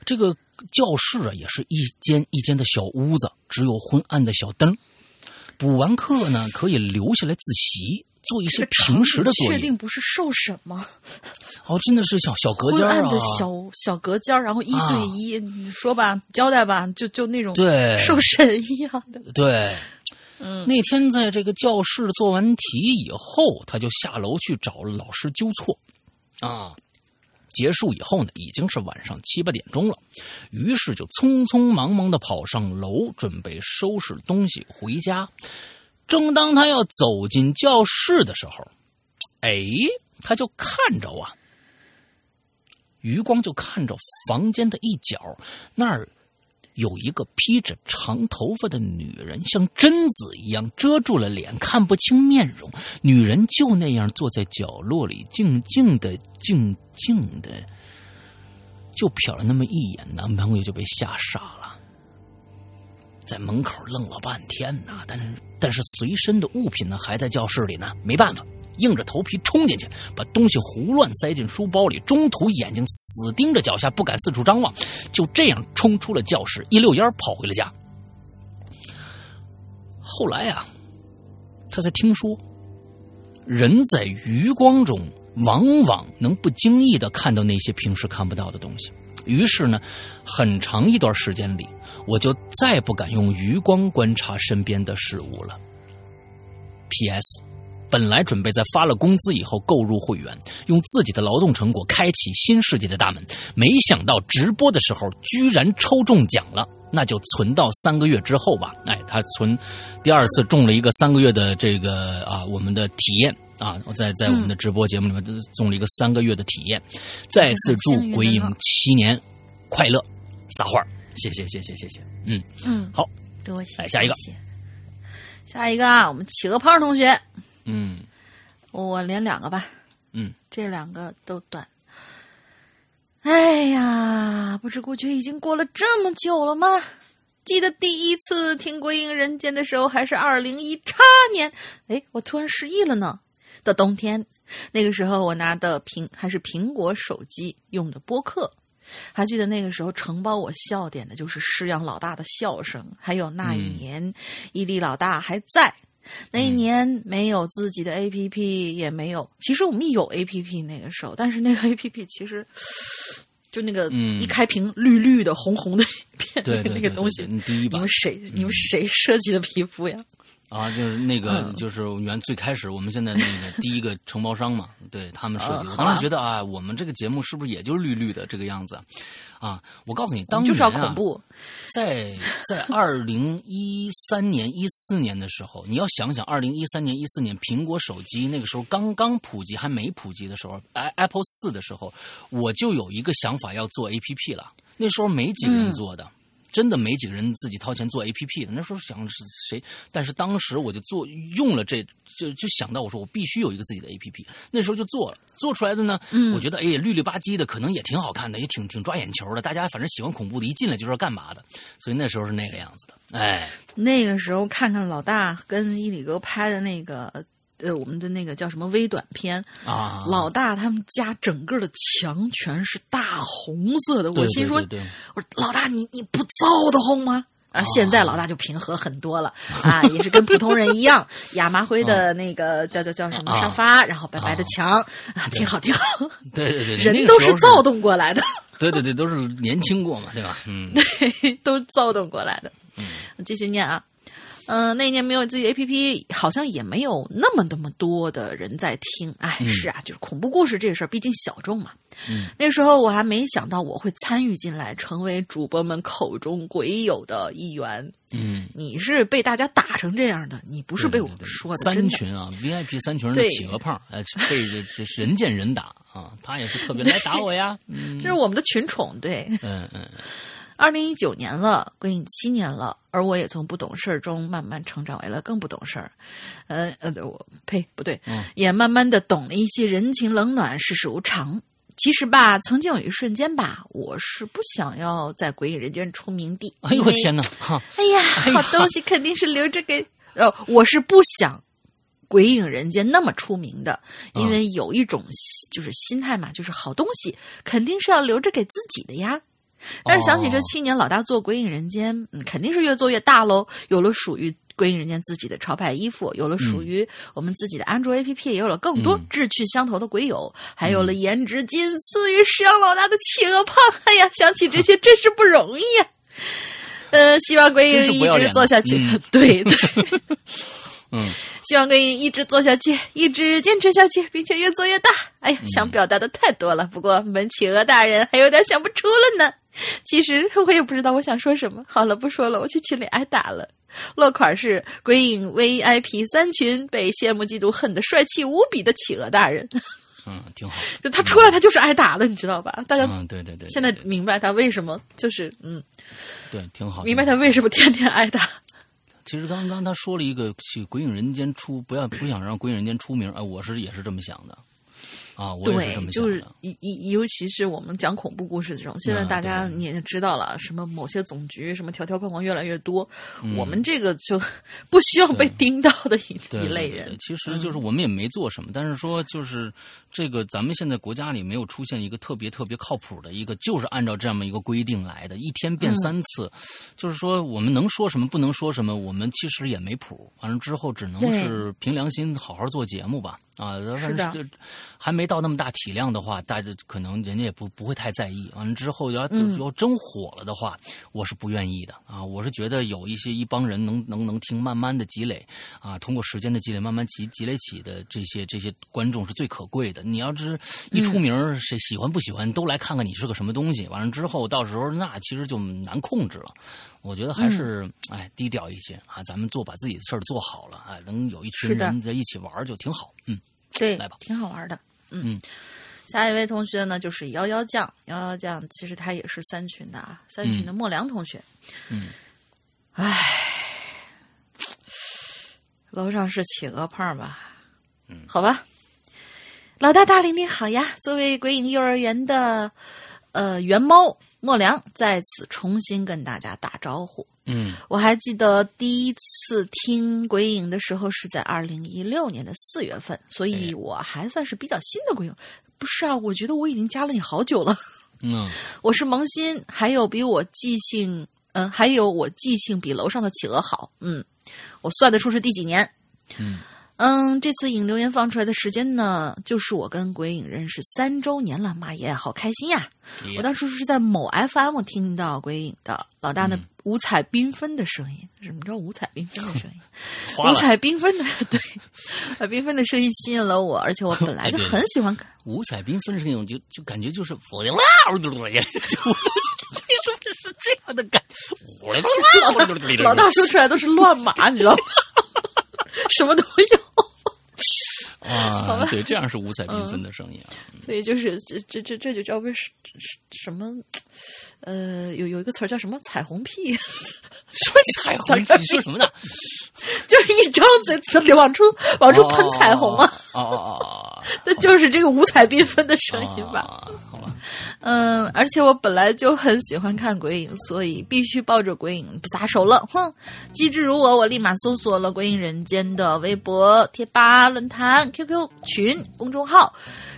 A: 这个教室啊，也是一间一间的小屋子，只有昏暗的小灯。补完课呢，可以留下来自习，做一些平时的作业。
B: 确定不是受审吗？
A: 哦，真的是小小隔间啊，
B: 小小隔间，然后一对一，你说吧，交代吧，就就那种
A: 对
B: 受审一样的。
A: 对，
B: 嗯，
A: 那天在这个教室做完题以后，他就下楼去找老师纠错，啊。结束以后呢，已经是晚上七八点钟了，于是就匆匆忙忙的跑上楼，准备收拾东西回家。正当他要走进教室的时候，哎，他就看着啊，余光就看着房间的一角那儿。有一个披着长头发的女人，像贞子一样遮住了脸，看不清面容。女人就那样坐在角落里，静静的，静静的，就瞟了那么一眼，男朋友就被吓傻了，在门口愣了半天呢。但是，但是随身的物品呢，还在教室里呢，没办法。硬着头皮冲进去，把东西胡乱塞进书包里，中途眼睛死盯着脚下，不敢四处张望，就这样冲出了教室，一溜烟跑回了家。后来啊，他才听说，人在余光中往往能不经意的看到那些平时看不到的东西。于是呢，很长一段时间里，我就再不敢用余光观察身边的事物了。P.S. 本来准备在发了工资以后购入会员，用自己的劳动成果开启新世界的大门，没想到直播的时候居然抽中奖了，那就存到三个月之后吧。哎，他存第二次中了一个三个月的这个啊，我们的体验啊，在在我们的直播节目里面送了一个三个月的体验。再次祝鬼影七年快乐，撒花谢谢谢谢谢谢，嗯
B: 嗯，
A: 好，
B: 多谢。
A: 来下一个，
B: 下一个啊，我们企鹅胖同学。
A: 嗯，
B: 我连两个吧。
A: 嗯，
B: 这两个都短。哎呀，不知不觉已经过了这么久了吗？记得第一次听《归影人间》的时候，还是二零一叉年。哎，我突然失忆了呢。的冬天，那个时候我拿的苹还是苹果手机用的播客，还记得那个时候承包我笑点的就是师阳老大的笑声，还有那一年伊利老大还在。那一年没有自己的 A P P，也没有。其实我们有 A P P 那个时候，但是那个 A P P 其实就那个一开屏绿绿的、红红的一片那个东西。
A: 你
B: 们谁？你们谁设计的皮肤呀？
A: 啊，就是那个，就是原最开始我们现在那个第一个承包商嘛，对他们设计的。当时觉得啊，我们这个节目是不是也就绿绿的这个样子？啊，我告诉你，当
B: 年啊，恐怖，
A: 在在二零一三年、一四年的时候，你要想想，二零一三年、一四年苹果手机那个时候刚刚普及，还没普及的时候，Apple 四的时候，我就有一个想法要做 APP 了。那时候没几个人做的。真的没几个人自己掏钱做 A P P 的。那时候想是谁，但是当时我就做用了这就就想到我说我必须有一个自己的 A P P。那时候就做了，做出来的呢，我觉得哎绿绿吧唧的，可能也挺好看的，也挺挺抓眼球的。大家反正喜欢恐怖的，一进来就知道干嘛的。所以那时候是那个样子的。哎，
B: 那个时候看看老大跟伊里哥拍的那个。呃，我们的那个叫什么微短片
A: 啊？
B: 老大他们家整个的墙全是大红色的，我心说，我说老大你你不躁得慌吗？啊，现在老大就平和很多了啊，也是跟普通人一样，[LAUGHS] 亚麻灰的那个叫叫叫什么
A: 啊
B: 沙发，然后白白的墙啊，挺好挺好。
A: 对 [LAUGHS] 对对，
B: 人都是躁，动过来的，[LAUGHS]
A: 对对对，都是年轻过嘛，对吧？嗯，对
B: 都是躁动过来的。嗯继续念啊，嗯、那一年没有自己的 APP，好像也没有那么那么多的人在听。哎，是啊，就是恐怖故事这个事儿，毕竟小众嘛。
A: 嗯，
B: 那时候我还没想到我会参与进来，成为主播们口中鬼友的一员。
A: 嗯，
B: 你是被大家打成这样的，你不是被我们说的，
A: 三。群啊，[LAUGHS] VIP 三群人的企鹅胖，呃，被这这人见人打啊，他也是特别来打我呀，嗯
B: 这是我们的群宠，对。
A: 嗯嗯
B: 二零一九年了，归隐七年了，而我也从不懂事儿中慢慢成长为了更不懂事儿。呃呃，我呸，不对，
A: 嗯
B: 也慢慢的懂了一些人情冷暖、世事无常。其实吧，曾经有一瞬间吧，我是不想要在鬼影人间出名的。
A: 哎呦我天哪，哈，
B: 哎呀，好东西肯定是留着给……呃，我是不想鬼影人间那么出名的，因为有一种心就是心态嘛，就是好东西肯定是要留着给自己的呀。但是想起这
A: 哦
B: 七年老大做鬼影人间，嗯，肯定是越做越大喽。有了属于鬼影人间自己的潮牌衣服，有了属于我们自己的安卓 APP，也有了更多
A: 嗯
B: 志趣相投的鬼友，还有了颜值仅次于石羊老大的企鹅胖。哎呀，想起这些真是不容易呀、呃，希望鬼影一直做下去。
A: 嗯
B: 对对，[LAUGHS]
A: 嗯，[LAUGHS]
B: 希望鬼影一直做下去，一直坚持下去，并且越做越大。哎呀，
A: 嗯
B: 想表达的太多了，不过门企鹅大人还有点想不出了呢。[LAUGHS] 其实我也不知道我想说什么。好了，不说了，我去群里挨打了。落款是鬼影 VIP 三群被羡慕嫉妒恨的帅气无比的企鹅大人，[LAUGHS]
A: 嗯，挺好，
B: 就他出来他就是挨打的，你知道吧？大家
A: 嗯，对对对，
B: 现在明白他为什么就是嗯，
A: 对挺好，
B: 明白他为什么天天挨打。[LAUGHS]
A: 其实刚刚他说了一个去鬼影人间出，不要不想让鬼影人间出名，哎，我是也是这么想的，啊，我也是这
B: 对，就是
A: 么想的，
B: 尤尤尤其是我们讲恐怖故事这种，现在
A: 啊
B: 大家你也知道了，什么某些总局什么条条框框越来越多，
A: 嗯
B: 我们这个就不希望被盯到的一一类人。
A: 其实就是我们也没做什么，但是说就是这个咱们现在国家里没有出现一个特别特别靠谱的一个，就是按照这么一个规定来的，一天变三次，就是说我们能说什么不能说什么，我们其实也没谱。完了之后只能是凭良心好好做节目吧。啊，
B: 是的
A: 反正还没到那么大体量的话，大家可能人家也不不会太在意。完了之后要
B: 嗯
A: 要真火了的话，我是不愿意的啊！我是觉得有一些一帮人能能能听，慢慢的积累啊，通过时间的积累，慢慢积积累起的这些这些观众是最可贵的。你要是一出名儿，谁喜欢不喜欢都来看看你是个什么东西。完了之后，到时候那其实就难控制了。我觉得还是、哎低调一些啊，咱们做把自己的事儿做好了，哎，能有一群人在一起玩就挺好。嗯，
B: 对
A: 来吧，
B: 挺好玩的。嗯
A: 嗯，
B: 下一位同学呢，就是幺幺酱，幺幺酱其实他也是三群的啊，三群的莫良同学。
A: 嗯，
B: 唉，楼上是企鹅胖吧？
A: 嗯
B: 好吧。老大大玲玲好呀！作为鬼影幼儿园的呃猿猫莫良，在此重新跟大家打招呼。
A: 嗯
B: 我还记得第一次听鬼影的时候是在二零一六年的四月份，所以我还算是比较新的鬼影。不是啊，我觉得我已经加了你好久了。
A: 嗯 [LAUGHS]
B: 我是萌新，还有比我记性，嗯、还有我记性比楼上的企鹅好。嗯，我算得出是第几年。
A: 嗯
B: 嗯，这次影留言放出来的时间呢，就是我跟鬼影认识三周年了，妈耶，好开心呀！
A: 嗯，
B: 我当时是在某 FM 听到鬼影的老大那
A: 嗯
B: 五彩缤纷的声音，什么叫五彩缤纷的声音？[LAUGHS] 五彩缤纷的，[LAUGHS] 对，呃缤纷的声音吸引了我，而且我本来就很喜欢看。
A: 五彩缤纷的声音就就感觉就是我的哇，我的我的，就我就这种是这样的感，
B: 老大说出来都是乱码，你知道吗？什么都有，
A: 啊，对，这样是五彩缤纷的声音啊，
B: 所以就是这这这这就叫为什什么？呃，有有一个词儿叫什么“彩虹屁”，[LAUGHS]
A: 什么彩虹？你 [LAUGHS] 说什么呢？[LAUGHS]
B: 就是一张嘴子往出往出喷彩虹啊，
A: 哦哦哦哦，
B: 那就是这个五彩缤纷的声音吧。
A: 啊，好吧，
B: 嗯，而且我本来就很喜欢看鬼影，所以必须抱着鬼影不撒手了。哼，机智如我，我立马搜索了鬼影人间的微博、贴吧、论坛、QQ 群、公众号，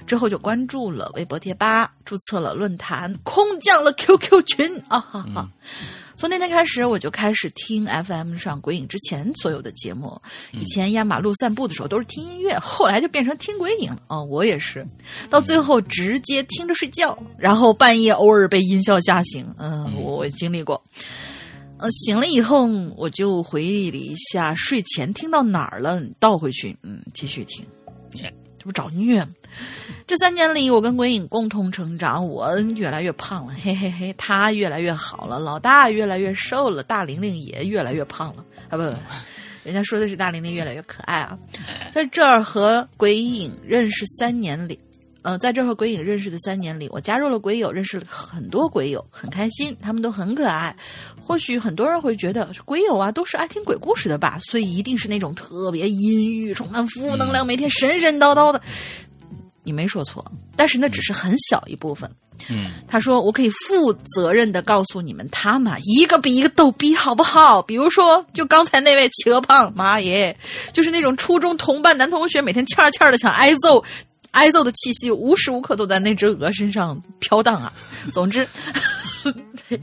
B: 之后就关注了微博、贴吧，注册了论坛，空降了 QQ 群啊哈哈。从那天开始，我就开始听 FM 上鬼影之前所有的节目。以前压马路散步的时候都是听音乐，后来就变成听鬼影了。哦，我也是，到最后直接听着睡觉，然后半夜偶尔被音效吓醒。嗯，我我经历过。呃，醒了以后我就回忆了一下睡前听到哪儿了，倒回去，嗯，继续听。这不找虐吗？这三年里，我跟鬼影共同成长，我越来越胖了，嘿嘿嘿，他越来越好了，老大越来越瘦了，大玲玲也越来越胖了啊！不不，人家说的是大玲玲越来越可爱啊。在这儿和鬼影认识三年里，呃，在这和鬼影认识的三年里，我加入了鬼友，认识了很多鬼友，很开心，他们都很可爱。或许很多人会觉得鬼友啊都是爱听鬼故事的吧，所以一定是那种特别阴郁、充满负能量、每天神神叨叨的。你没说错，但是那只是很小一部分。
A: 嗯，
B: 他说：“我可以负责任的告诉你们，他们一个比一个逗逼，好不好？比如说，就刚才那位企鹅胖，妈耶，就是那种初中同班男同学，每天欠儿欠儿的想挨揍，挨揍的气息无时无刻都在那只鹅身上飘荡啊。总之，[LAUGHS] 对，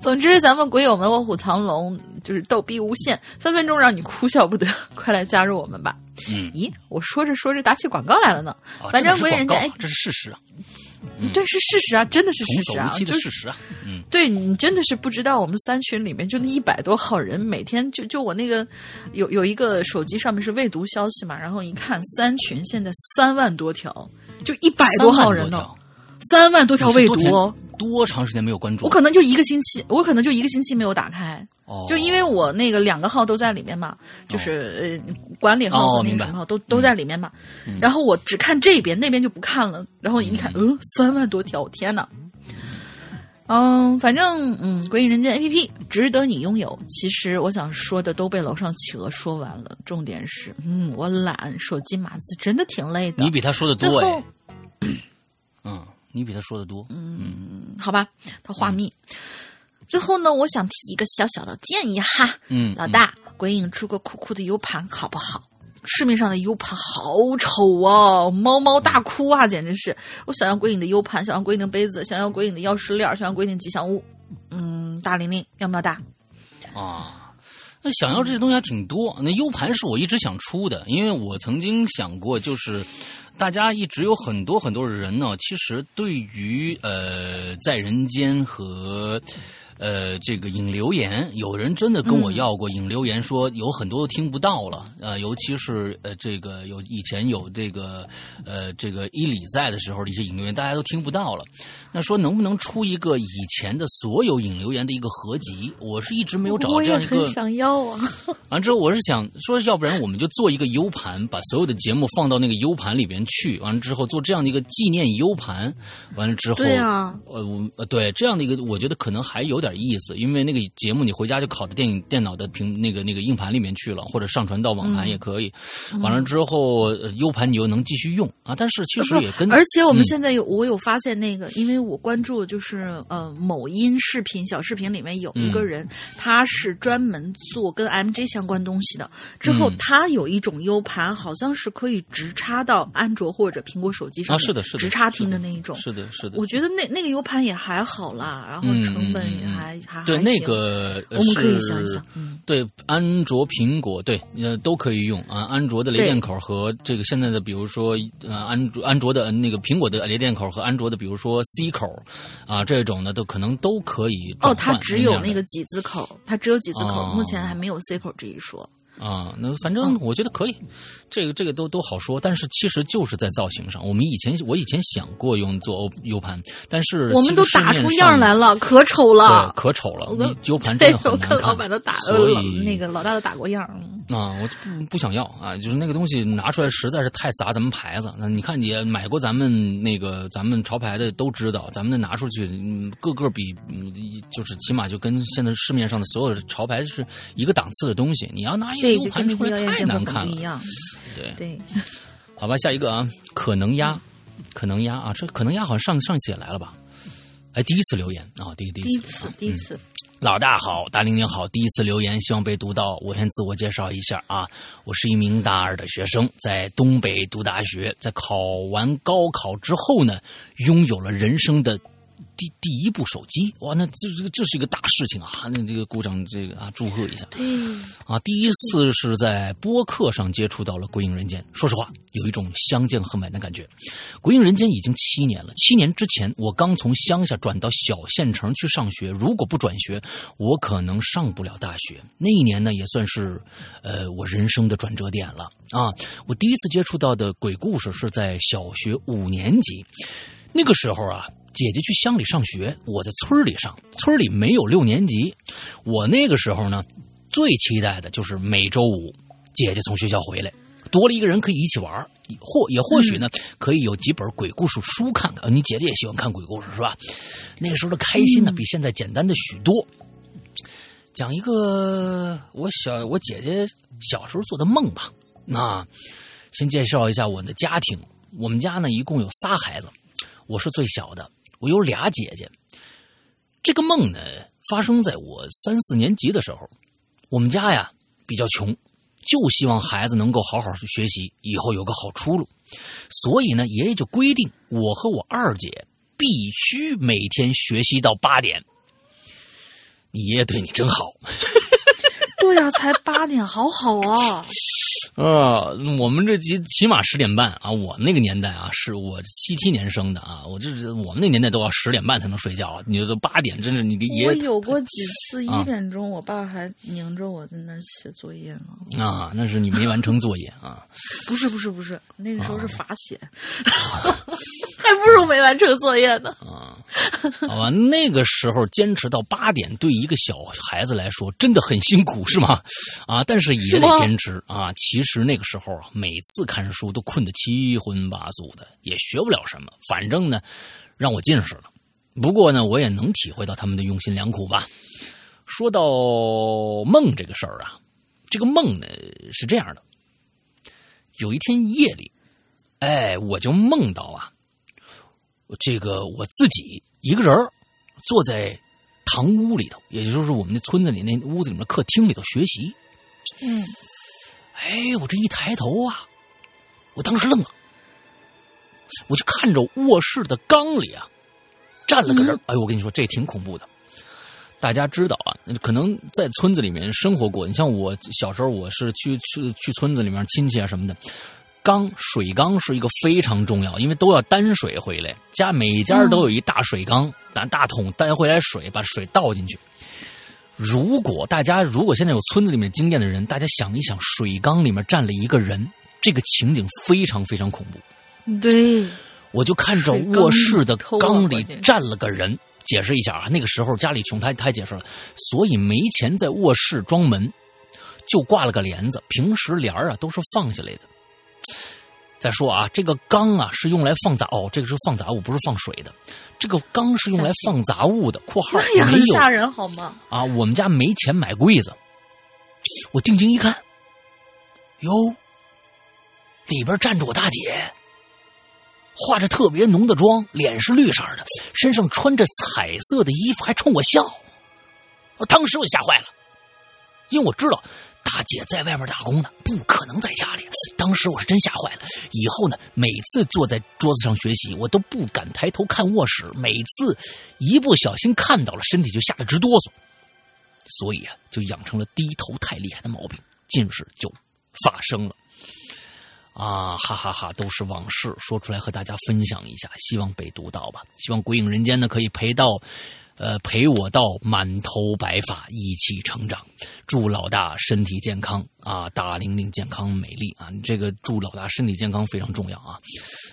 B: 总之，咱们鬼友们卧虎藏龙，就是逗逼无限，分分钟让你哭笑不得。快来加入我们吧！
A: 嗯
B: 咦，我说着说着打起广告来了呢。
A: 啊
B: 反正鬼人家
A: 这是事实啊，
B: 对，是事实啊，真的是事实啊，就是
A: 事实啊。嗯，
B: 对你真的是不知道，我们三群里面就那一百多号人，每天就就我那个有有一个手机上面是未读消息嘛，然后一看三群现在三万多条，就一百多号人呢，三万多条。未读哦。
A: 多长时间没有关注？
B: 我可能就一个星期，我可能就一个星期没有打开，
A: 哦，
B: 就因为我那个两个号都在里面嘛，就是呃管理号和那
A: 哦明白
B: 个什么号都、都在里面嘛。然后我只看这边，那边就不看了。然后一看，嗯，三万多条，天哪！嗯，反正嗯，鬼影人间 A P P 值得你拥有。其实我想说的都被楼上企鹅说完了。重点是，嗯，我懒，手机码字真的挺累的。
A: 你比他说的多嗯，你比他说的多。嗯
B: 好吧，他话密。最后呢，我想提一个小小的建议哈，
A: 嗯，
B: 老大，鬼影出个酷酷的 U 盘好不好？市面上的 U 盘好丑啊，猫猫大哭啊，简直是！我想要鬼影的 U 盘，想要鬼影的杯子，想要鬼影的钥匙链，想要鬼影的吉祥物。嗯，大玲玲要不要大？
A: 啊，那想要这些东西还挺多。那 U 盘是我一直想出的，因为我曾经想过，就是大家一直有很多很多人呢，其实对于呃在人间和。呃，这个引留言，有人真的跟我要过引留言，说有很多都听不到了。呃，尤其是呃，这个有以前有这个呃，这个伊里在的时候的一些引留言，大家都听不到了。那说能不能出一个以前的所有引留言的一个合集？我是一直没有找到这样一个
B: 很。想要啊！[LAUGHS]
A: 完之后，我是想说，要不然我们就做一个 U 盘，把所有的节目放到那个 U 盘里边去。完了之后，做这样的一个纪念 U 盘。完了之后，
B: 对啊，
A: 呃，我呃，对这样的一个，我觉得可能还有点意思，因为那个节目你回家就拷到电影电脑的屏那个那个硬盘里面去了，或者上传到网盘也可以。完了之后、呃 U 盘你又能继续用啊，但是其实也跟
B: 而且我们
A: 嗯
B: 现在有，我有发现那个，因为我关注就是呃某音视频小视频里面有一个
A: 嗯
B: 人，他是专门做跟 MJ 相关东西的。之后
A: 嗯
B: 他有一种 U 盘，好像是可以直插到安卓或者苹果手机上
A: 啊，是的，是的，
B: 直插听的那一种。
A: 是的，是的
B: 我。觉得那那个 U 盘也还好啦，然后
A: 嗯
B: 成本也还、还
A: 对那个，呃
B: 我们可以想一想，嗯，
A: 对，安卓、苹果，对，呃，都可以用啊。安卓的雷电口和这个现在的，比如说，呃，安卓安卓的那个苹果的雷电口和安卓的，比如说 C 口，啊，这种的都可能都可以
B: 哦，它只有那个几字口，它只有几字口，
A: 哦。
B: 目前还没有 C 口这一说。
A: 啊，那反
B: 嗯
A: 正我觉得可以，这个这个都都好说，但是其实就是在造型上，我们以前我以前想过用做 O U 盘，但是
B: 我们都打出样来了，可丑了
A: 对，。可丑了，
B: 我跟
A: U 盘
B: 对
A: 真的，
B: 我跟
A: 很难看。
B: 老板都打，
A: 所
B: 呃
A: 以
B: 那个老大都打过样
A: 啊，我就不不想要啊，就是那个东西拿出来实在是太砸咱们牌子。那你看你买过咱们那个咱们潮牌的都知道，咱们的拿出去，嗯，个个比嗯，就是起码就跟现在市面上的所有的潮牌是一个档次的东西。你要拿一个
B: 对
A: ，U
B: 就
A: 盘出来太难看了。
B: 不一样。
A: 对，
B: 对，[LAUGHS]
A: 好吧，下一个啊，可能鸭，可能鸭啊，这可能鸭好像上上次也来了吧？哎，第一次留言啊，第一
B: 第一
A: 次
B: 第一次，
A: 老大好，大玲玲好，第一次留言，希望被读到。我先自我介绍一下啊，我是一名大二的学生，在东北读大学，在考完高考之后呢，拥有了人生的第第一部手机，哇，那这这个这是一个大事情啊！那这个鼓掌，这个啊，祝贺一下。啊，第一次是在播客上接触到了《鬼影人间》，说实话，有一种相见恨晚的感觉。《鬼影人间》已经七年了，七年之前我刚从乡下转到小县城去上学，如果不转学，我可能上不了大学。那一年呢，也算是呃我人生的转折点了啊！我第一次接触到的鬼故事是在小学五年级，那个时候啊。姐姐去乡里上学，我在村里上。村里没有六年级，我那个时候呢，最期待的就是每周五姐姐从学校回来，多了一个人可以一起玩或也或许呢，可以有几本鬼故事书看看。你姐姐也喜欢看鬼故事是吧？那个时候的开心呢，比现在简单的许多。讲一个我小我姐姐小时候做的梦吧。那先介绍一下我的家庭，我们家呢一共有仨孩子，我是最小的。我有俩姐姐，这个梦呢发生在我三四年级的时候。我们家呀比较穷，就希望孩子能够好好去学习，以后有个好出路。所以呢，爷爷就规定我和我二姐必须每天学习到八点。你爷爷对你真好。[LAUGHS]
B: 对呀，才八点，好好啊。
A: 啊，我们这起起码十点半啊！我那个年代啊，是我七七年生的啊，我这是我们那年代都要十点半才能睡觉。你说八点，真是你的爷。
B: 我有过几 [LAUGHS] 次一点钟，我爸还拧着我在那写作业呢。
A: 啊，那是你没完成作业啊？
B: 不是不是不是，那个时候是罚写，[LAUGHS] 还不如没完成作业呢。
A: 啊，好吧，那个时候坚持到八点，对一个小孩子来说真的很辛苦，是吗？啊，但是也得坚持啊。其其实。那个时候啊，每次看书都困得七荤八素的，也学不了什么。反正呢，让我近视了。不过呢，我也能体会到他们的用心良苦吧。说到梦这个事儿啊，这个梦呢是这样的：有一天夜里，哎，我就梦到啊，这个我自己一个人坐在堂屋里头，也就是我们那村子里那屋子里面客厅里头学习。
B: 嗯。
A: 哎，我这一抬头啊，我当时愣了，我就看着卧室的缸里啊，站了个人。哎，我跟你说，这挺恐怖的。大家知道啊，可能在村子里面生活过。你像我小时候，我是去去去村子里面亲戚啊什么的，缸水缸是一个非常重要，因为都要担水回来，家每家都有一大水缸，拿大桶担回来水，把水倒进去。如果大家如果现在有村子里面经验的人，大家想一想，水缸里面站了一个人，这个情景非常非常恐怖。
B: 对，
A: 我就看着卧室的缸里站了个人。解释一下啊，那个时候家里穷，他他解释了，所以没钱在卧室装门，就挂了个帘子，平时帘儿啊都是放下来的。再说啊，这个缸啊是用来放杂哦，这个是放杂物，不是放水的。这个缸是用来放杂物的。括号
B: 也很吓人，好吗？
A: 啊，我们家没钱买柜子。我定睛一看，哟，里边站着我大姐，化着特别浓的妆，脸是绿色的，身上穿着彩色的衣服，还冲我笑。我当时我就吓坏了，因为我知道。大姐在外面打工呢，不可能在家里。当时我是真吓坏了。以后呢，每次坐在桌子上学习，我都不敢抬头看卧室。每次一不小心看到了，身体就吓得直哆嗦。所以啊，就养成了低头太厉害的毛病，近视就发生了。啊，哈哈哈，都是往事，说出来和大家分享一下，希望被读到吧。希望鬼影人间呢可以陪到。呃，陪我到满头白发一起成长，祝老大身体健康啊，大玲玲健康美丽啊！这个祝老大身体健康非常重要啊！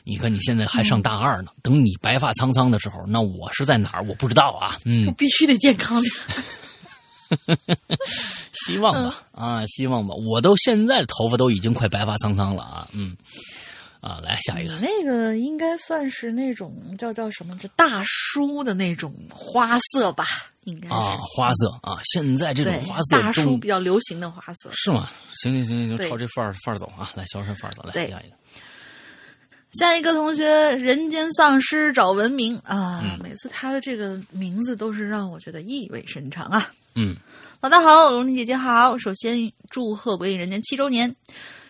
A: 你看你现在还上大二呢，等你白发苍苍的时候，那我是在哪儿？我不知道啊。嗯，[LAUGHS]
B: 必须得健康。[LAUGHS]
A: 希望吧啊，希望吧！我都现在头发都已经快白发苍苍了啊，嗯。啊，来下一个。
B: 那个应该算是那种叫叫什么，这大叔的那种花色吧，应该是
A: 啊，花色啊，现在这种花色
B: 大叔比较流行的花色
A: 是吗？行行行行，就朝这范儿范儿走啊，来，萧山范儿走，来下一个。
B: 下一个同学，人间丧尸找文明啊，每次他的这个名字都是让我觉得意味深长啊。
A: 嗯，
B: 老大好，龙玲姐姐好，首先祝贺《鬼影人间》七周年。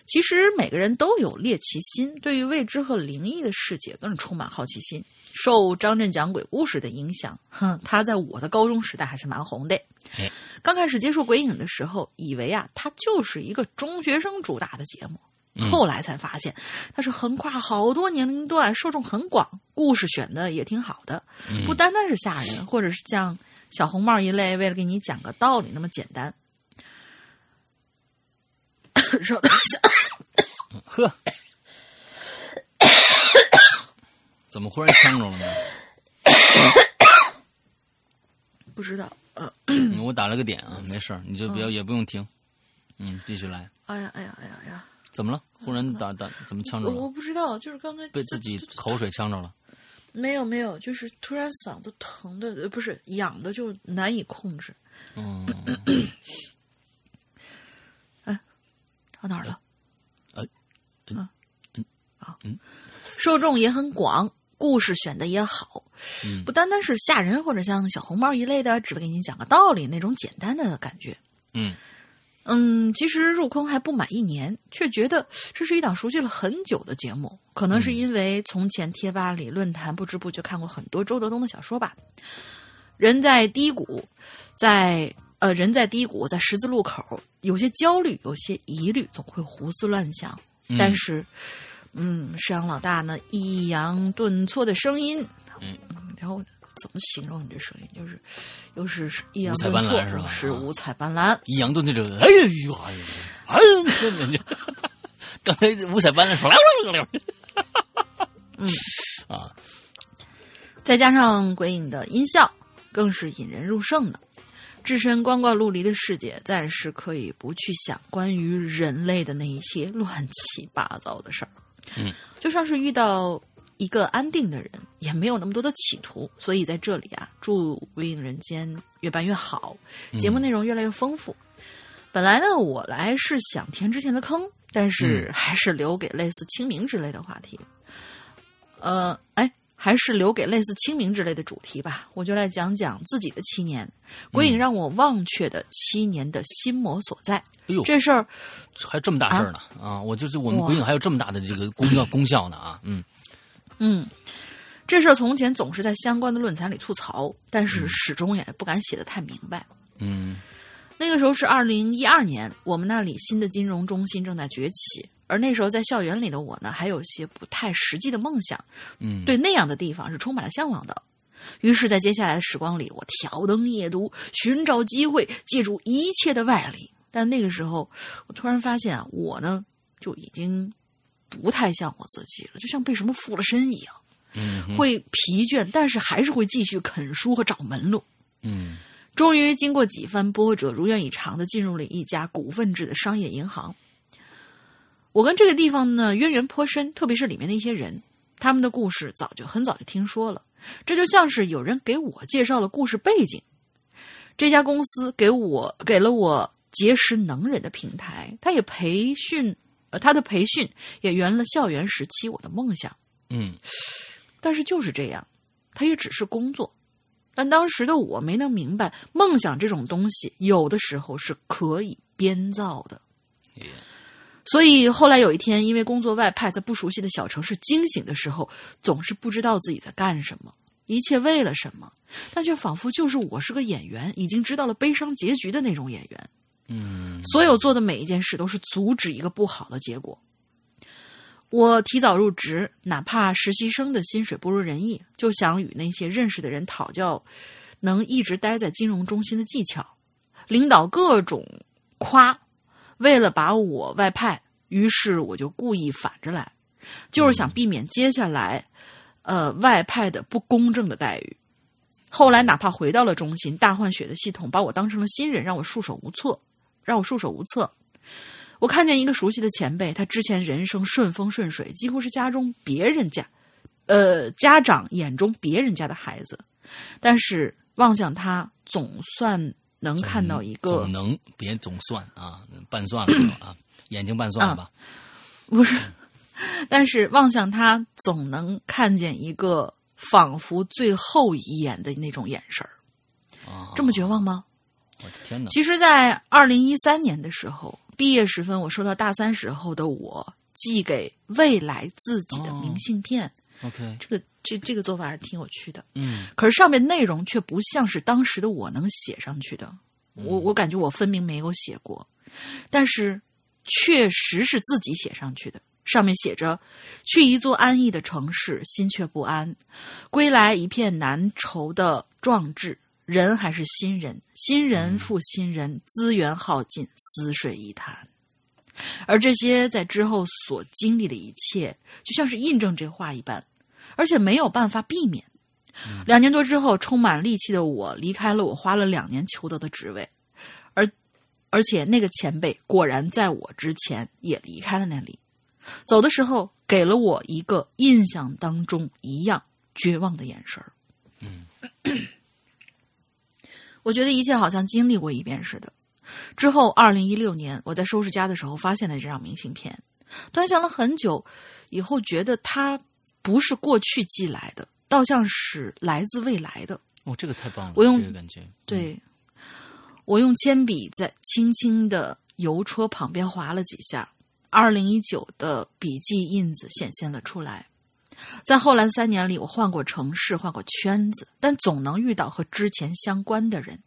B: 其实每个人都有猎奇心，对于未知和灵异的世界更充满好奇心。受张震讲鬼故事的影响，哼，他在我的高中时代还是蛮红的
A: 哎。
B: 刚开始接触鬼影的时候，以为啊，它就是一个中学生主打的节目。后来才发现，它是横跨好多年龄段，受众很广，故事选的也挺好的，不单单是吓人，或者是像小红帽一类，为了给你讲个道理那么简单。稍等一下，
A: 呵，怎么忽然呛着了呢？
B: 不知道，呃，
A: 嗯我打了个点啊，没事儿，你就不要也不用停，嗯，继续来。
B: 哎呀，哎呀，哎呀，哎呀，
A: 怎么了？忽然打打怎么呛着了
B: 我
A: 了？
B: 不知道，就是刚才
A: 被自己口水呛着了。
B: 没有没有，就是突然嗓子疼的，呃不是痒的，就难以控制。
A: 嗯，
B: 到哪儿了？
A: 呃
B: 嗯嗯啊，受众也很广，故事选的也好，
A: 嗯
B: 不单单是吓人或者像小红帽一类的，只为给你讲个道理那种简单的感觉。
A: 嗯
B: 嗯，其实入坑还不满一年，却觉得这是一档熟悉了很久的节目。可能是因为从前贴吧里、论坛不知不觉看过很多周德东的小说吧。人在低谷，在呃人在低谷，在十字路口，有些焦虑，有些疑虑，总会胡思乱想。
A: 嗯
B: 但是，嗯，石阳老大呢，抑扬顿挫的声音，
A: 嗯
B: 然后怎么形容你这声音？就是又是抑扬顿挫，
A: 是吧
B: 是
A: 啊
B: 五彩斑斓。
A: 抑扬顿挫这个，哎呀呦哎呀，哎呀，[LAUGHS] 刚才五彩斑斓说，
B: 嗯
A: 啊，
B: 再加上鬼影的音效，更是引人入胜的。置身光怪陆离的世界，暂时可以不去想关于人类的那一些乱七八糟的事儿。
A: 嗯，
B: 就算是遇到一个安定的人，也没有那么多的企图。所以在这里啊，祝《鬼影人间》越办越好，节目内容越来越丰富。本来呢，我来是想填之前的坑，但是还是留给类似清明之类的话题。呃，哎，还是留给类似清明之类的主题吧。我就来讲讲自己的七年，鬼影让我忘却的七年的心魔所在。
A: 哎呦，
B: 这事儿
A: 还这么大事儿呢啊！我就是我们鬼影还有这么大的这个功效功效呢啊！嗯
B: 嗯，这事儿从前总是在相关的论坛里吐槽，但是始终也不敢写的太明白。
A: 嗯
B: 那个时候是二零一二年，我们那里新的金融中心正在崛起，而那时候在校园里的我呢，还有些不太实际的梦想，
A: 嗯，
B: 对那样的地方是充满了向往的。于是，在接下来的时光里，我挑灯夜读，寻找机会，借助一切的外力。但那个时候，我突然发现啊，我呢就已经不太像我自己了，就像被什么附了身一样，
A: 嗯
B: 会疲倦，但是还是会继续啃书和找门路。
A: 嗯
B: 终于经过几番波折，如愿以偿的进入了一家股份制的商业银行。我跟这个地方呢渊源颇深，特别是里面的一些人，他们的故事早就很早就听说了。这就像是有人给我介绍了故事背景。这家公司给我给了我结识能人的平台，他也培训，呃，他的培训也圆了校园时期我的梦想。
A: 嗯
B: 但是就是这样，他也只是工作。但当时的我没能明白，梦想这种东西有的时候是可以编造的。所以后来有一天，因为工作外派，在不熟悉的小城市惊醒的时候，总是不知道自己在干什么，一切为了什么，但却仿佛就是我是个演员，已经知道了悲伤结局的那种演员。
A: 嗯
B: 所有做的每一件事都是阻止一个不好的结果。我提早入职，哪怕实习生的薪水不如人意，就想与那些认识的人讨教，能一直待在金融中心的技巧。领导各种夸，为了把我外派，于是我就故意反着来，就是想避免接下来，呃，外派的不公正的待遇。后来哪怕回到了中心，大换血的系统把我当成了新人，让我束手无策，让我束手无策。我看见一个熟悉的前辈，他之前人生顺风顺水，几乎是家中别人家，呃，家长眼中别人家的孩子，但是望向他，总算能看到一个
A: 总能别总算啊，半算了啊，眼睛半算了吧？
B: 不是，但是望向他，总能看见一个仿佛最后一眼的那种眼神儿。
A: 啊，
B: 这么绝望吗？
A: 我的天哪！
B: 其实，在二零一三年的时候，毕业时分，我收到大三时候的我寄给未来自己的明信片。
A: OK，
B: 这个这这个做法还是挺有趣的。
A: 嗯
B: 可是上面内容却不像是当时的我能写上去的，我我感觉我分明没有写过，但是确实是自己写上去的。上面写着：“去一座安逸的城市，心却不安；归来一片难酬的壮志，人还是新人，新人复新人，资源耗尽，死水一潭。”而这些在之后所经历的一切，就像是印证这话一般，而且没有办法避免。两年多之后，充满戾气的我离开了我花了两年求得的职位，而而且那个前辈果然在我之前也离开了那里。走的时候，给了我一个印象当中一样绝望的眼神儿。
A: 嗯，[COUGHS]
B: 我觉得一切好像经历过一遍似的。之后，二零一六年，我在收拾家的时候发现了这张明信片，端详了很久，以后觉得它不是过去寄来的，倒像是来自未来的。
A: 哦，这个太棒了，
B: 我用
A: 这个感觉，
B: 对，我用铅笔在轻轻的邮戳旁边划了几下，二零一九的笔记印子显现了出来。在后来的三年里，我换过城市，换过圈子，但总能遇到和之前相关的人，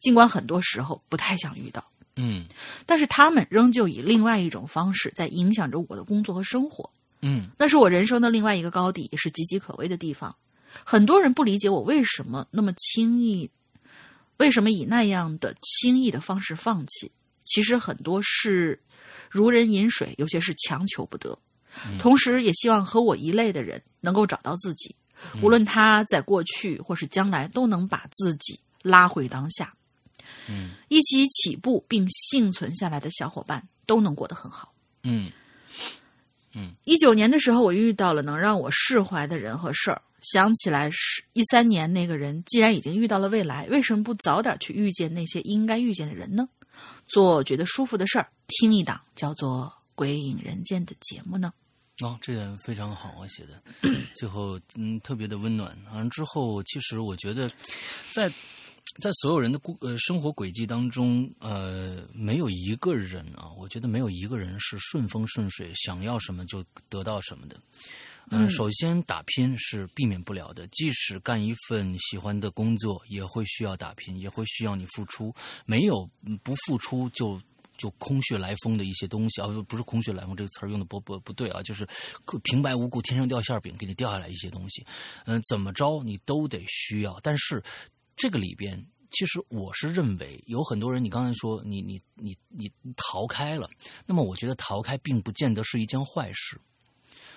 B: 尽管很多时候不太想遇到，
A: 嗯
B: 但是他们仍旧以另外一种方式在影响着我的工作和生活。
A: 嗯
B: 那是我人生的另外一个高地，也是岌岌可危的地方。很多人不理解我为什么那么轻易，为什么以那样的轻易的方式放弃。其实很多是如人饮水，有些是强求不得。同时，也希望和我一类的人能够找到自己，无论他在过去或是将来，都能把自己拉回当下。
A: 嗯
B: 一起起步并幸存下来的小伙伴都能过得很好。
A: 嗯
B: 一九年的时候，我遇到了能让我释怀的人和事儿。想起来是一三年那个人，既然已经遇到了未来，为什么不早点去遇见那些应该遇见的人呢？做觉得舒服的事儿，听一档叫做《鬼影人间》的节目呢？
A: 哦，这点非常好啊，写的，[COUGHS] 最后嗯特别的温暖。完了之后，其实我觉得，在在所有人的故呃生活轨迹当中，呃，没有一个人啊，我觉得没有一个人是顺风顺水，想要什么就得到什么的。嗯，首先打拼是避免不了的，即使干一份喜欢的工作，也会需要打拼，也会需要你付出。没有嗯不付出就就空穴来风的一些东西啊，不不是空穴来风这个词儿用的不不不对啊，就是平白无故天上掉馅儿饼给你掉下来一些东西，嗯，怎么着你都得需要。但是这个里边，其实我是认为有很多人，你刚才说你你你你逃开了，那么我觉得逃开并不见得是一件坏事。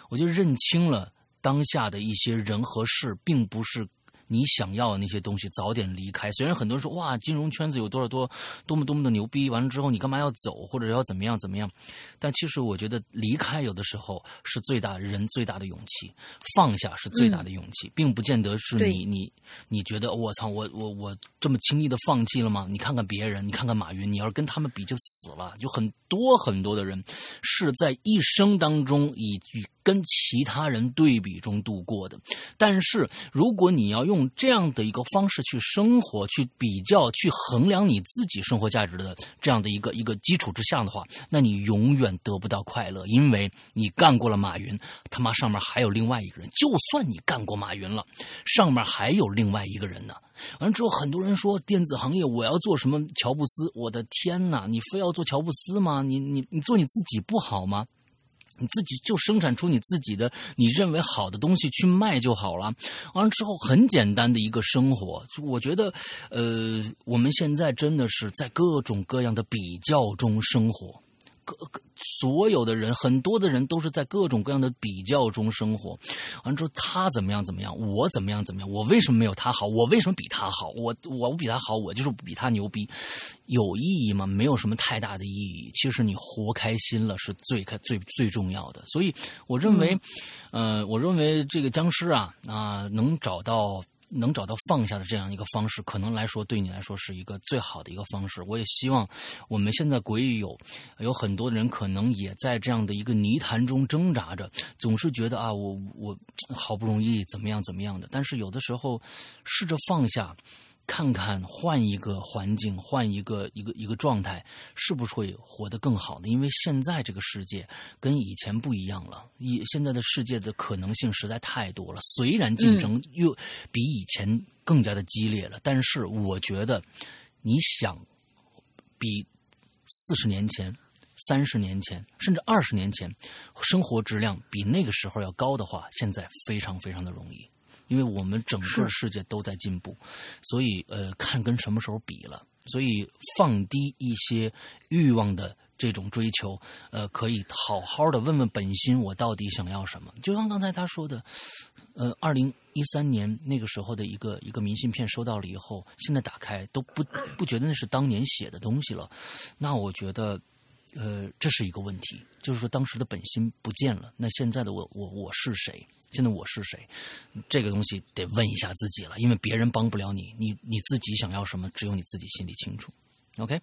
A: 我就认清了当下的一些人和事，并不是你想要的那些东西，早点离开。虽然很多人说哇，金融圈子有多少多多么多么的牛逼，完了之后你干嘛要走，或者要怎么样怎么样？但其实我觉得离开有的时候是最大人最大的勇气，放下是最大的勇气，并不见得是你你你觉得我操我我我这么轻易的放弃了吗？你看看别人，你看看马云，你要是跟他们比就死了。有很多很多的人是在一生当中以与跟其他人对比中度过的。但是如果你要用这样的一个方式去生活、去比较、去衡量你自己生活价值的这样的一个一个基础之下的话，那你永远得不到快乐，因为你干过了马云，他妈上面还有另外一个人。就算你干过马云了，上面还有另外一个人呢。完了之后，很多人说电子行业我要做什么乔布斯，我的天哪！你非要做乔布斯吗？你你你做你自己不好吗？你自己就生产出你自己的你认为好的东西去卖就好了。完了之后，很简单的一个生活，我觉得，呃，我们现在真的是在各种各样的比较中生活。各各所有的人，很多的人都是在各种各样的比较中生活。完了之后，他怎么样怎么样，我怎么样怎么样，我为什么没有他好？我为什么比他好？我我比他好，我就是比他牛逼，有意义吗？没有什么太大的意义。其实你活开心了是最开最最重要的。所以我认为，呃，我认为这个僵尸啊啊、能找到。能找到放下的这样一个方式，可能来说对你来说是一个最好的一个方式。我也希望我们现在国语有有很多人可能也在这样的一个泥潭中挣扎着，总是觉得啊，我我好不容易怎么样怎么样的，但是有的时候试着放下。看看换一个环境，换一个一个一个状态，是不是会活得更好呢？因为现在这个世界跟以前不一样了，以现在的世界的可能性实在太多了。虽然竞争又比以前更加的激烈了，但是我觉得，你想比四十年前。三十年前，甚至二十年前，生活质量比那个时候要高的话，现在非常非常的容易，因为我们整个世界都在进步，所以呃，看跟什么时候比了，所以放低一些欲望的这种追求，呃，可以好好的问问本心，我到底想要什么？就像刚才他说的，呃，二零一三年那个时候的一个一个明信片收到了以后，现在打开都不不觉得那是当年写的东西了，那我觉得。呃，这是一个问题，就是说当时的本心不见了。那现在的我，我我是谁？现在我是谁？这个东西得问一下自己了，因为别人帮不了你，你你自己想要什么，只有你自己心里清楚。OK，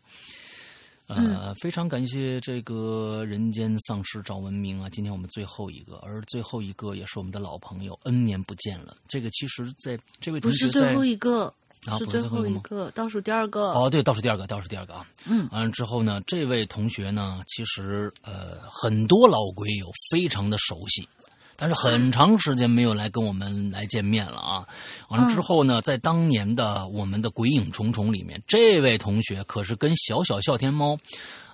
A: 呃，非常感谢这个人间丧尸赵文明啊！今天我们最后一个，而最后一个也是我们的老朋友，N 年不见了。这个其实在这位同学
B: 不是最后一个。
A: 是
B: 最后一个，倒数第二个。
A: 哦，对，倒数第二个，倒数第二个啊。
B: 嗯，
A: 完了之后呢，这位同学呢，其实呃，很多老鬼友非常的熟悉，但是很长时间没有来跟我们来见面了啊。完了之后呢，在当年的我们的鬼影重重里面，这位同学可是跟小小笑天猫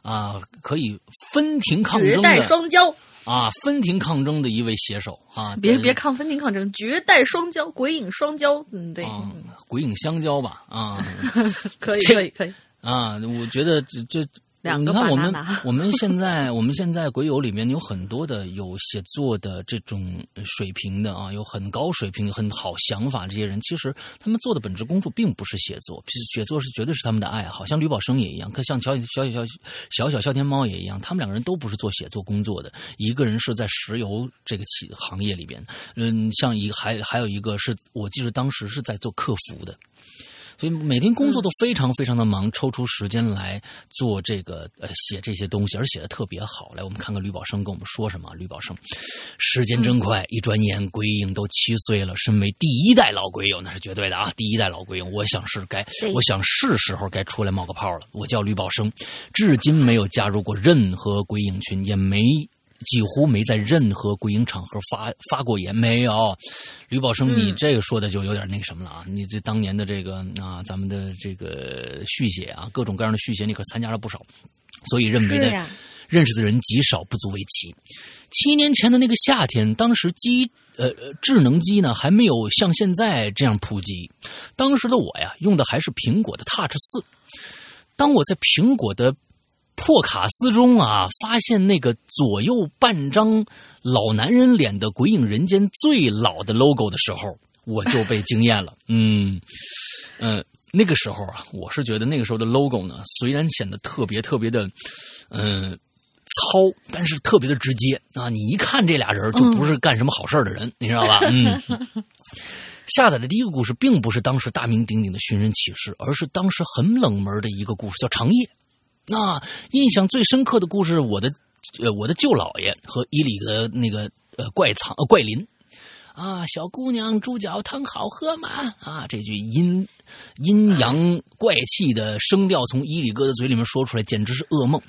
A: 啊可以分庭抗争的，绝
B: 代双骄。
A: 啊，分庭抗争的一位写手啊！
B: 别别抗分庭抗争，绝代双骄，鬼影双骄，嗯，对，
A: 鬼影相交吧，啊，[LAUGHS]
B: 可以可以可以
A: 啊！我觉得这这。
B: 你
A: 看我们，我们现在我们现在鬼友里面有很多的有写作的这种水平的啊，有很高水平、很好想法这些人，其实他们做的本职工作并不是写作，写作是绝对是他们的爱好。像吕宝生也一样，可像小小小小小小笑天猫也一样，他们两个人都不是做写作工作的，一个人是在石油这个企行业里边，嗯，像一还还有一个是我记得当时是在做客服的。所以每天工作都非常非常的忙，抽出时间来做这个呃写这些东西，而写的特别好。来，我们看看吕宝生跟我们说什么。吕宝生，时间真快，一转眼鬼影都七岁了。身为第一代老鬼友，那是绝对的啊！第一代老鬼友，我想是该，我想是时候该出来冒个泡了。我叫吕宝生，至今没有加入过任何鬼影群，也没。几乎没在任何鬼影场合发发过言，没有。吕宝生，你这个说的就有点那个什么了啊！你这当年的这个啊，咱们的这个续写啊，各种各样的续写，你可参加了不少，所以认为的认识的人极少，不足为奇。七年前的那个夏天，当时机呃智能机呢还没有像现在这样普及，当时的我呀用的还是苹果的 Touch 四。当我在苹果的破卡斯中啊，发现那个左右半张老男人脸的《鬼影人间》最老的 logo 的时候，我就被惊艳了。[LAUGHS] 嗯，嗯，那个时候啊，我是觉得那个时候的 logo 呢，虽然显得特别特别的，嗯，糙，但是特别的直接啊。你一看这俩人就不是干什么好事的人，[LAUGHS] 你知道吧？嗯。下载的第一个故事并不是当时大名鼎鼎的《寻人启事》，而是当时很冷门的一个故事，叫《长夜》。那印象最深刻的故事，我的呃，我的舅姥爷和伊里的那个呃怪藏呃怪林啊，小姑娘猪脚汤好喝吗？啊，这句阴阴阳怪气的声调从伊里哥的嘴里面说出来，简直是噩梦。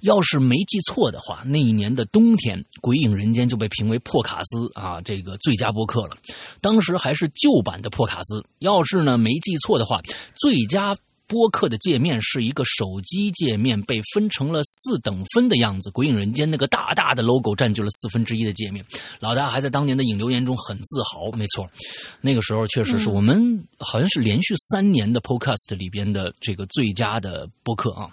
A: 要是没记错的话，那一年的冬天，《鬼影人间》就被评为破卡斯啊这个最佳播客了。当时还是旧版的破卡斯。要是呢没记错的话，最佳。播客的界面是一个手机界面，被分成了四等分的样子。鬼影人间那个大大的 logo 占据了四分之一的界面。老大还在当年的影留言中很自豪，没错，那个时候确实是我们好像是连续三年的 podcast 里边的这个最佳的播客啊。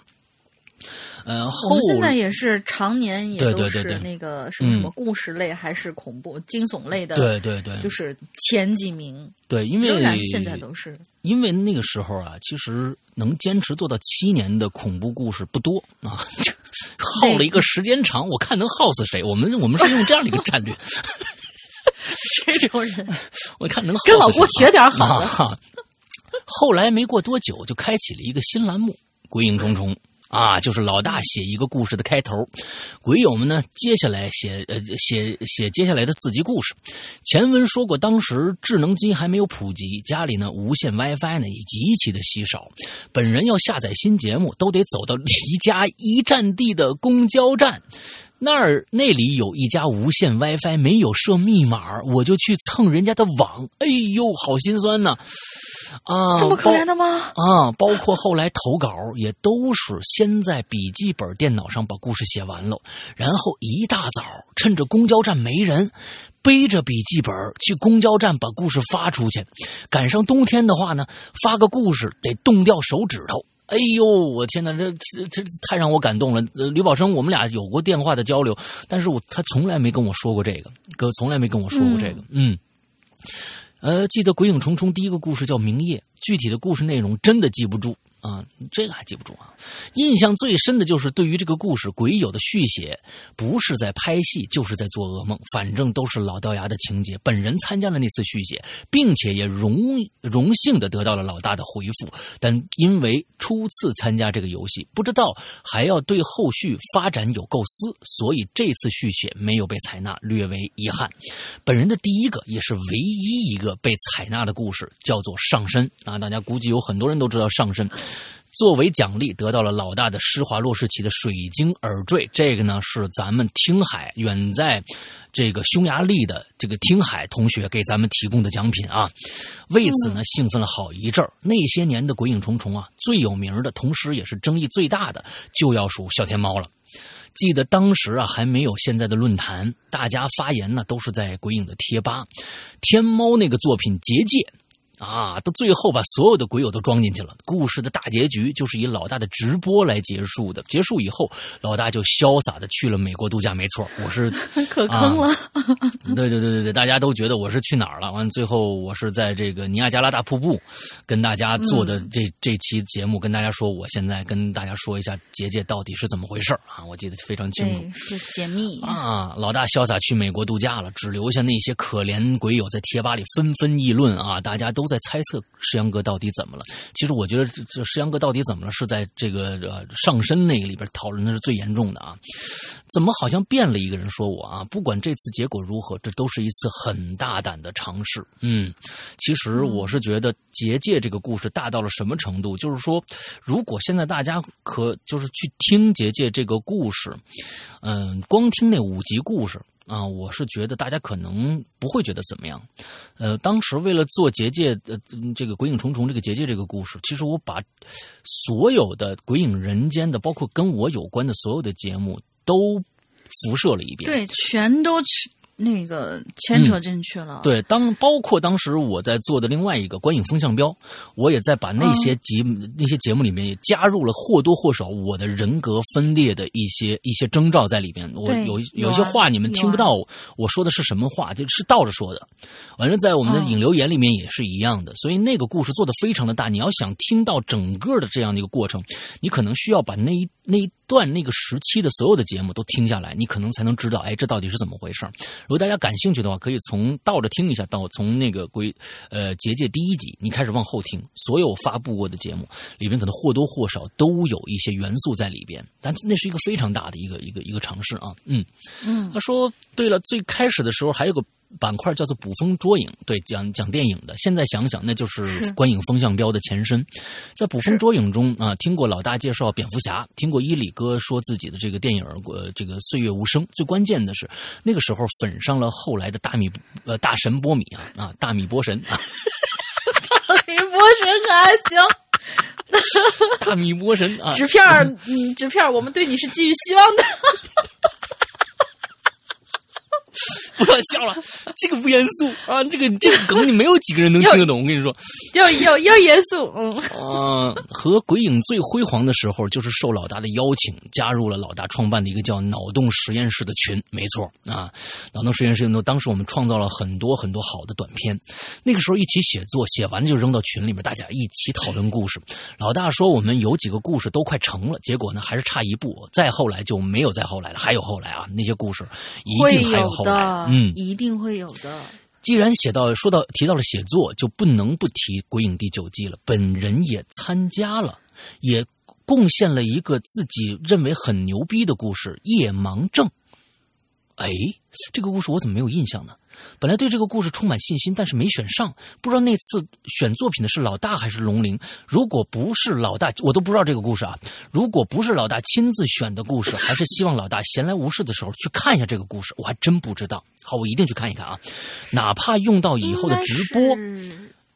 A: 呃，
B: 我们现在也是常年也
A: 都是
B: 那个什么什么故事类还是恐怖惊悚类的，
A: 对对对，
B: 就是前几名。
A: 对，因为
B: 现在都是
A: 因为那个时候啊，其实能坚持做到七年的恐怖故事不多啊，[LAUGHS] 耗了一个时间长，我看能耗死谁？我们我们是用这样的一个战略，[LAUGHS]
B: 这种人，[LAUGHS]
A: 我看能
B: 跟老郭学点好的。
A: 后来没过多久，就开启了一个新栏目《鬼影重重》。啊，就是老大写一个故事的开头，鬼友们呢接下来写呃写写接下来的四集故事。前文说过，当时智能机还没有普及，家里呢无线 WiFi 呢也极其的稀少，本人要下载新节目都得走到离家一站地的公交站。那儿那里有一家无线 WiFi，没有设密码，我就去蹭人家的网。哎呦，好心酸呐！
B: 这么可怜的吗？
A: 啊，包括后来投稿也都是先在笔记本电脑上把故事写完了，然后一大早趁着公交站没人，背着笔记本去公交站把故事发出去。赶上冬天的话呢，发个故事得冻掉手指头。哎呦，我天哪，这这这太让我感动了。呃，吕宝生，我们俩有过电话的交流，但是我他从来没跟我说过这个，哥从来没跟我说过这个。嗯，呃，记得《鬼影重重》第一个故事叫《明夜》，具体的故事内容真的记不住。啊，这个还记不住啊！印象最深的就是对于这个故事鬼友的续写，不是在拍戏，就是在做噩梦，反正都是老掉牙的情节。本人参加了那次续写，并且也荣荣幸的得到了老大的回复，但因为初次参加这个游戏，不知道还要对后续发展有构思，所以这次续写没有被采纳，略为遗憾。本人的第一个也是唯一一个被采纳的故事叫做《上身》啊，大家估计有很多人都知道《上身》。作为奖励，得到了老大的施华洛世奇的水晶耳坠。这个呢，是咱们听海远在这个匈牙利的这个听海同学给咱们提供的奖品啊。为此呢，兴奋了好一阵儿。那些年的鬼影重重啊，最有名的，同时也是争议最大的，就要数小天猫了。记得当时啊，还没有现在的论坛，大家发言呢都是在鬼影的贴吧。天猫那个作品《结界》。啊，到最后把所有的鬼友都装进去了。故事的大结局就是以老大的直播来结束的。结束以后，老大就潇洒的去了美国度假。没错，我是 [LAUGHS]
B: 可坑了。
A: 对对对对对，大家都觉得我是去哪儿了？完，最后我是在这个尼亚加拉大瀑布跟大家做的这这期节目，跟大家说，我现在跟大家说一下结界到底是怎么回事啊？我记得非常清楚，
B: 是解密
A: 啊。老大潇洒去美国度假了，只留下那些可怜鬼友在贴吧里纷纷议论啊，大家都。在猜测石阳哥到底怎么了？其实我觉得这石阳哥到底怎么了，是在这个呃上身那个里边讨论的是最严重的啊！怎么好像变了一个人说我啊？不管这次结果如何，这都是一次很大胆的尝试。嗯，其实我是觉得结界这个故事大到了什么程度？就是说，如果现在大家可就是去听结界这个故事，嗯，光听那五集故事。啊，我是觉得大家可能不会觉得怎么样，呃，当时为了做结界，呃，这个《鬼影重重》这个结界这个故事，其实我把所有的《鬼影人间》的，包括跟我有关的所有的节目都辐射了一遍，
B: 对，全都。那个牵扯进去了，
A: 对，当包括当时我在做的另外一个观影风向标，我也在把那些节那些节目里面也加入了或多或少我的人格分裂的一些一些征兆在里边。我有有些话你们听不到，我说的是什么话，就是倒着说的。反正在我们的引流言里面也是一样的，所以那个故事做的非常的大。你要想听到整个的这样的一个过程，你可能需要把那一那一段那个时期的所有的节目都听下来，你可能才能知道，哎，这到底是怎么回事。如果大家感兴趣的话，可以从倒着听一下，到从那个归呃结界第一集，你开始往后听，所有发布过的节目里边，可能或多或少都有一些元素在里边。但那是一个非常大的一个一个一个尝试啊，
B: 嗯嗯。
A: 他说，对了，最开始的时候还有个。板块叫做捕风捉影，对，讲讲电影的。现在想想，那就是观影风向标的前身。在捕风捉影中啊，听过老大介绍蝙蝠侠，听过伊里哥说自己的这个电影呃，这个岁月无声。最关键的是，那个时候粉上了后来的大米呃大神波米啊啊大米波神啊，
B: 大米波神还行，
A: 大米波神 [LAUGHS] 啊，
B: 纸片嗯，纸片我们对你是寄予希望的。
A: 不要笑了，这个不严肃啊！这个这个梗你没有几个人能听得懂。我跟你说，
B: 要要要严肃。嗯
A: 啊，和鬼影最辉煌的时候，就是受老大的邀请，加入了老大创办的一个叫“脑洞实验室”的群。没错啊，脑洞实验室呢，当时我们创造了很多很多好的短片。那个时候一起写作，写完就扔到群里面，大家一起讨论故事。老大说我们有几个故事都快成了，结果呢还是差一步。再后来就没有再后来了，还有后来啊，那些故事一定还有后来。嗯，
B: 一定会有的。
A: 既然写到说到提到了写作，就不能不提《鬼影》第九季了。本人也参加了，也贡献了一个自己认为很牛逼的故事——夜盲症。哎，这个故事我怎么没有印象呢？本来对这个故事充满信心，但是没选上。不知道那次选作品的是老大还是龙鳞？如果不是老大，我都不知道这个故事啊。如果不是老大亲自选的故事，还是希望老大闲来无事的时候去看一下这个故事，我还真不知道。好，我一定去看一看啊，哪怕用到以后的直播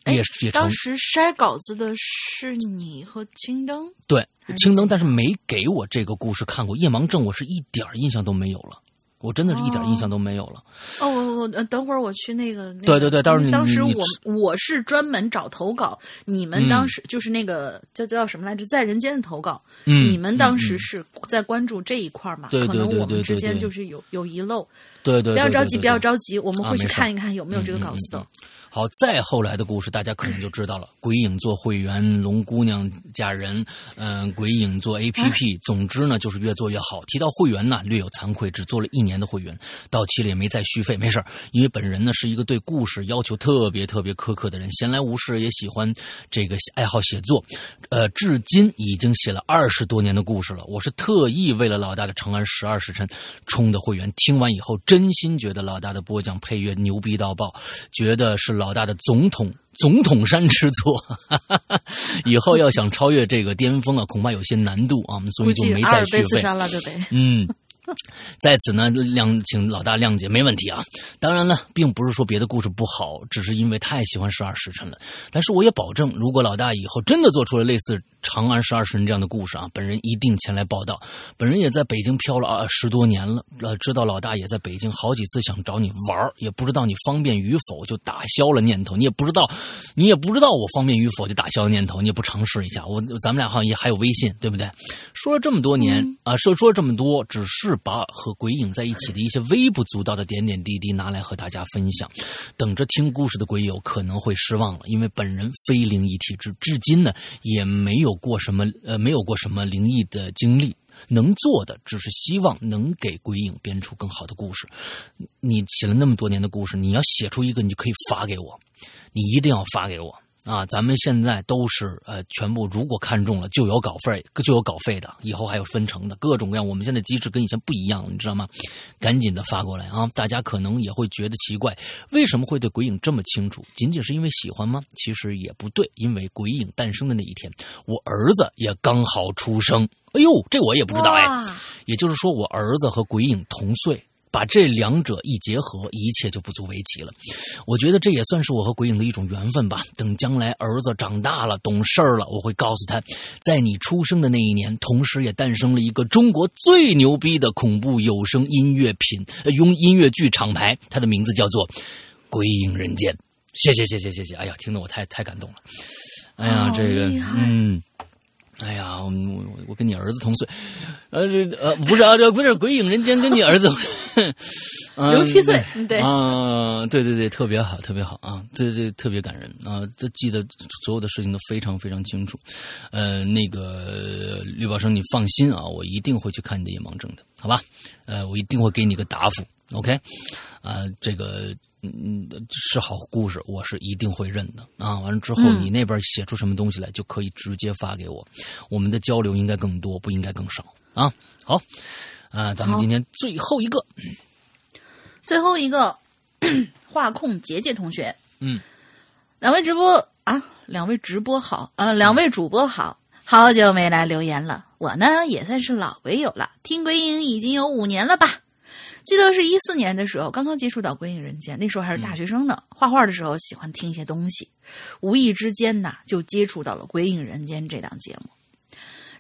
B: 哎
A: 也也成
B: 当。时筛稿子的是你和青灯，
A: 对青灯，但是没给我这个故事看过。夜盲症，我是一点儿印象都没有了，我真的是一点印象都没有了。
B: 哦，我我呃等会儿我去那个。那个
A: 对对对到时候你
B: 当时我我是专门找投稿，你们当时就是那个叫叫什么来着，在人间的投稿，
A: 嗯
B: 你们当时是在关注这一块儿嘛？
A: 对对
B: 可能我们之间就是有有遗漏，
A: 对对，
B: 不要着急，不要着急，我们会去看一看有没有这个稿子的。
A: 好，再后来的故事大家可能就知道了。鬼影做会员，龙姑娘嫁人，嗯、鬼影做 APP，、总之呢就是越做越好。提到会员呢，略有惭愧，只做了一年的会员，到期了也没再续费，没事儿因为本人呢是一个对故事要求特别特别苛刻的人，闲来无事也喜欢这个爱好写作，呃，至今已经写了二十多年的故事了。我是特意为了老大的《长安十二时辰》充的会员，听完以后真心觉得老大的播讲配乐牛逼到爆，觉得是老大的总统。总统山之作，[LAUGHS] 以后要想超越这个巅峰啊，恐怕有些难度啊，所以就没再续费。嗯，[LAUGHS] 在此呢，谅请老大谅解，没问题啊。当然了，并不是说别的故事不好，只是因为太喜欢十二时辰了。但是我也保证，如果老大以后真的做出了类似《长安十二时辰》这样的故事啊，本人一定前来报道。本人也在北京漂了啊十多年了，呃，知道老大也在北京，好几次想找你玩儿也不知道你方便与否，就打消了念头。你也不知道，你也不知道我方便与否，就打消了念头。你也不尝试一下，我咱们俩好像也还有微信，对不对？说了这么多年啊、说说了这么多，只是把和鬼影在一起的一些微不足道的点点滴滴拿来和大家分享。等着听故事的鬼友可能会失望了，因为本人非灵异体质，至今呢也没有过什么呃没有过什么灵异的经历。能做的只是希望能给鬼影编出更好的故事。你写了那么多年的故事，你要写出一个，你就可以发给我，你一定要发给我啊！咱们现在都是呃，全部如果看中了就有稿费，就有稿费的，以后还有分成的，各种各样。我们现在机制跟以前不一样了，你知道吗？赶紧的发过来啊！大家可能也会觉得奇怪，为什么会对鬼影这么清楚？仅仅是因为喜欢吗？其实也不对，因为鬼影诞生的那一天，我儿子也刚好出生。哎呦，这我也不知道哎。也就是说，我儿子和鬼影同岁，把这两者一结合，一切就不足为奇了。我觉得这也算是我和鬼影的一种缘分吧。等将来儿子长大了、懂事儿了，我会告诉他，在你出生的那一年，同时也诞生了一个中国最牛逼的恐怖有声音乐品、呃、用音乐剧厂牌，它的名字叫做《鬼影人间》。谢谢谢谢谢谢！哎呀，听得我太太感动了。哎呀，
B: 好
A: 这个嗯。哎呀，我我我跟你儿子同岁，呃，这呃不是啊，这不是《鬼影人间》跟你儿子，[LAUGHS] 嗯
B: 六七岁嗯对
A: 啊，对对对，特别好，特别好啊，这这特别感人啊，这记得所有的事情都非常非常清楚。呃，那个绿宝生，你放心啊，我一定会去看你的夜盲症的，好吧？呃，我一定会给你个答复，OK？啊，这个。嗯，是好故事，我是一定会认的啊！完了之后，你那边写出什么东西来，就可以直接发给我。我们的交流应该更多，不应该更少啊！好，啊，咱们今天最后一个，
B: 最后一个画控杰杰同学，
A: 嗯，
B: 两位直播啊，两位直播好，呃，两位主播好，好久没来留言了。我呢也算是老鬼友了，听鬼影已经有五年了吧。记得是一四年的时候，刚刚接触到《鬼影人间》，那时候还是大学生呢。画画的时候喜欢听一些东西，无意之间呐，就接触到了《鬼影人间》这档节目，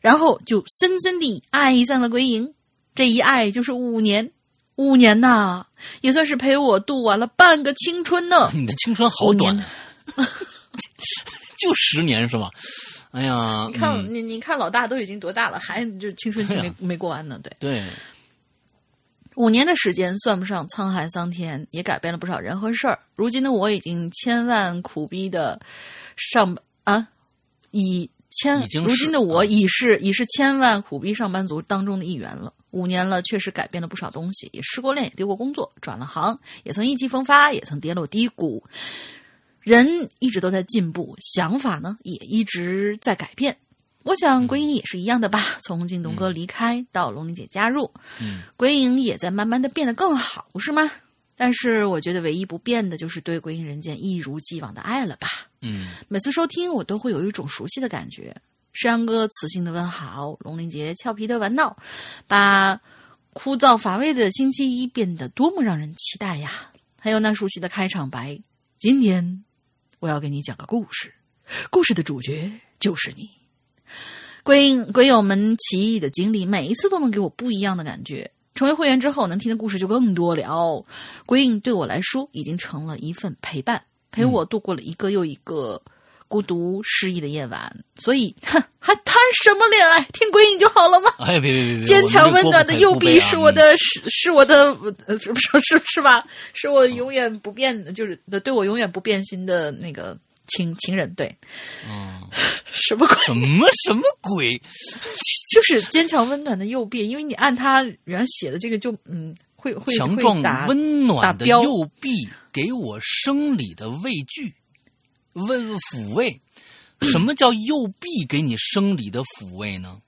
B: 然后就深深地爱上了鬼影。这一爱就是五年，五年呐，也算是陪我度完了半个青春呢。[LAUGHS]
A: 你的青春好
B: 五
A: 短
B: 年，
A: 就十年是吧？哎呀，
B: 你看，
A: 嗯、
B: 你你看，老大都已经多大了，还就青春期没、
A: 啊
B: 没过完呢。对，
A: 对，
B: 五年的时间算不上沧海桑田，也改变了不少人和事儿。如今的我已经千万苦逼的上啊，
A: 已千
B: 如今的我
A: 啊
B: 已是已是千万苦逼上班族当中的一员了。五年了，确实改变了不少东西，也失过恋，也丢过工作，转了行，也曾意气风发，也曾跌落低谷。人一直都在进步，想法呢也一直在改变。我想鬼影也是一样的吧。从靳东哥离开到龙玲姐加入，
A: 嗯
B: 鬼影也在慢慢的变得更好，不是吗？但是我觉得唯一不变的就是对《鬼影人间》一如既往的爱了吧。
A: 嗯
B: 每次收听，我都会有一种熟悉的感觉。山羊哥磁性的问好，龙玲姐俏皮的玩闹，把枯燥乏味的星期一变得多么让人期待呀！还有那熟悉的开场白：“今天我要给你讲个故事，故事的主角就是你。”鬼影鬼友们奇异的经历，每一次都能给我不一样的感觉。成为会员之后，能听的故事就更多了。鬼影对我来说已经成了一份陪伴，陪我度过了一个又一个孤独失意的夜晚。所以，哼，[LAUGHS] 还谈什么恋爱？听鬼影就好了吗？
A: 哎，别别别别，
B: 坚强温暖的右臂是我的，
A: 啊
B: 是是我的，呃，是不是是是吧？是我永远不变的，就是对我永远不变心的那个情情人。对，
A: 嗯，[LAUGHS]
B: 什么鬼？
A: 什么什么鬼？[LAUGHS]
B: 就是坚强温暖的右臂，因为你按他原来写的这个就嗯，会会
A: 强壮温暖的右臂给我生理的畏惧，问抚慰。[CLEARS THROAT] 什么叫右臂给你生理的抚慰呢？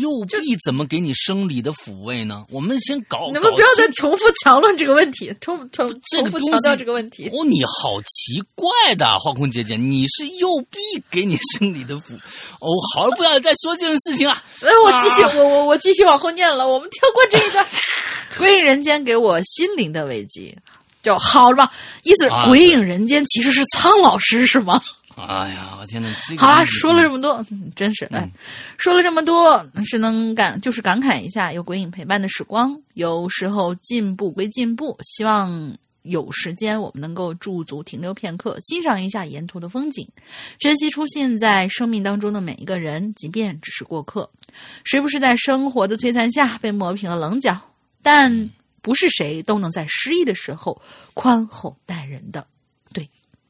A: 右臂怎么给你生理的抚慰呢？我们先搞，
B: 你们不要再重复强论这个问题，重重重复强调这个问题。
A: 哦，你好奇怪的，花空姐姐，你是右臂给你生理的抚。[LAUGHS] 哦，好了，不要再说这种事情了。
B: 哎，我继续，
A: 啊
B: 我我我继续往后念了，我们跳过这一段。[LAUGHS] 鬼影人间给我心灵的慰藉，就好了吧？意思是
A: 啊
B: 鬼影人间其实是苍老师是吗？
A: 哎呀，我天哪！这个
B: 好啦，说了这么多，嗯真是哎，说了这么多，是能感就是感慨一下有鬼影陪伴的时光。有时候进步归进步，希望有时间我们能够驻足停留片刻，欣赏一下沿途的风景，珍惜出现在生命当中的每一个人，即便只是过客。谁不是在生活的摧残下被磨平了棱角？但不是谁都能在失意的时候宽厚待人的。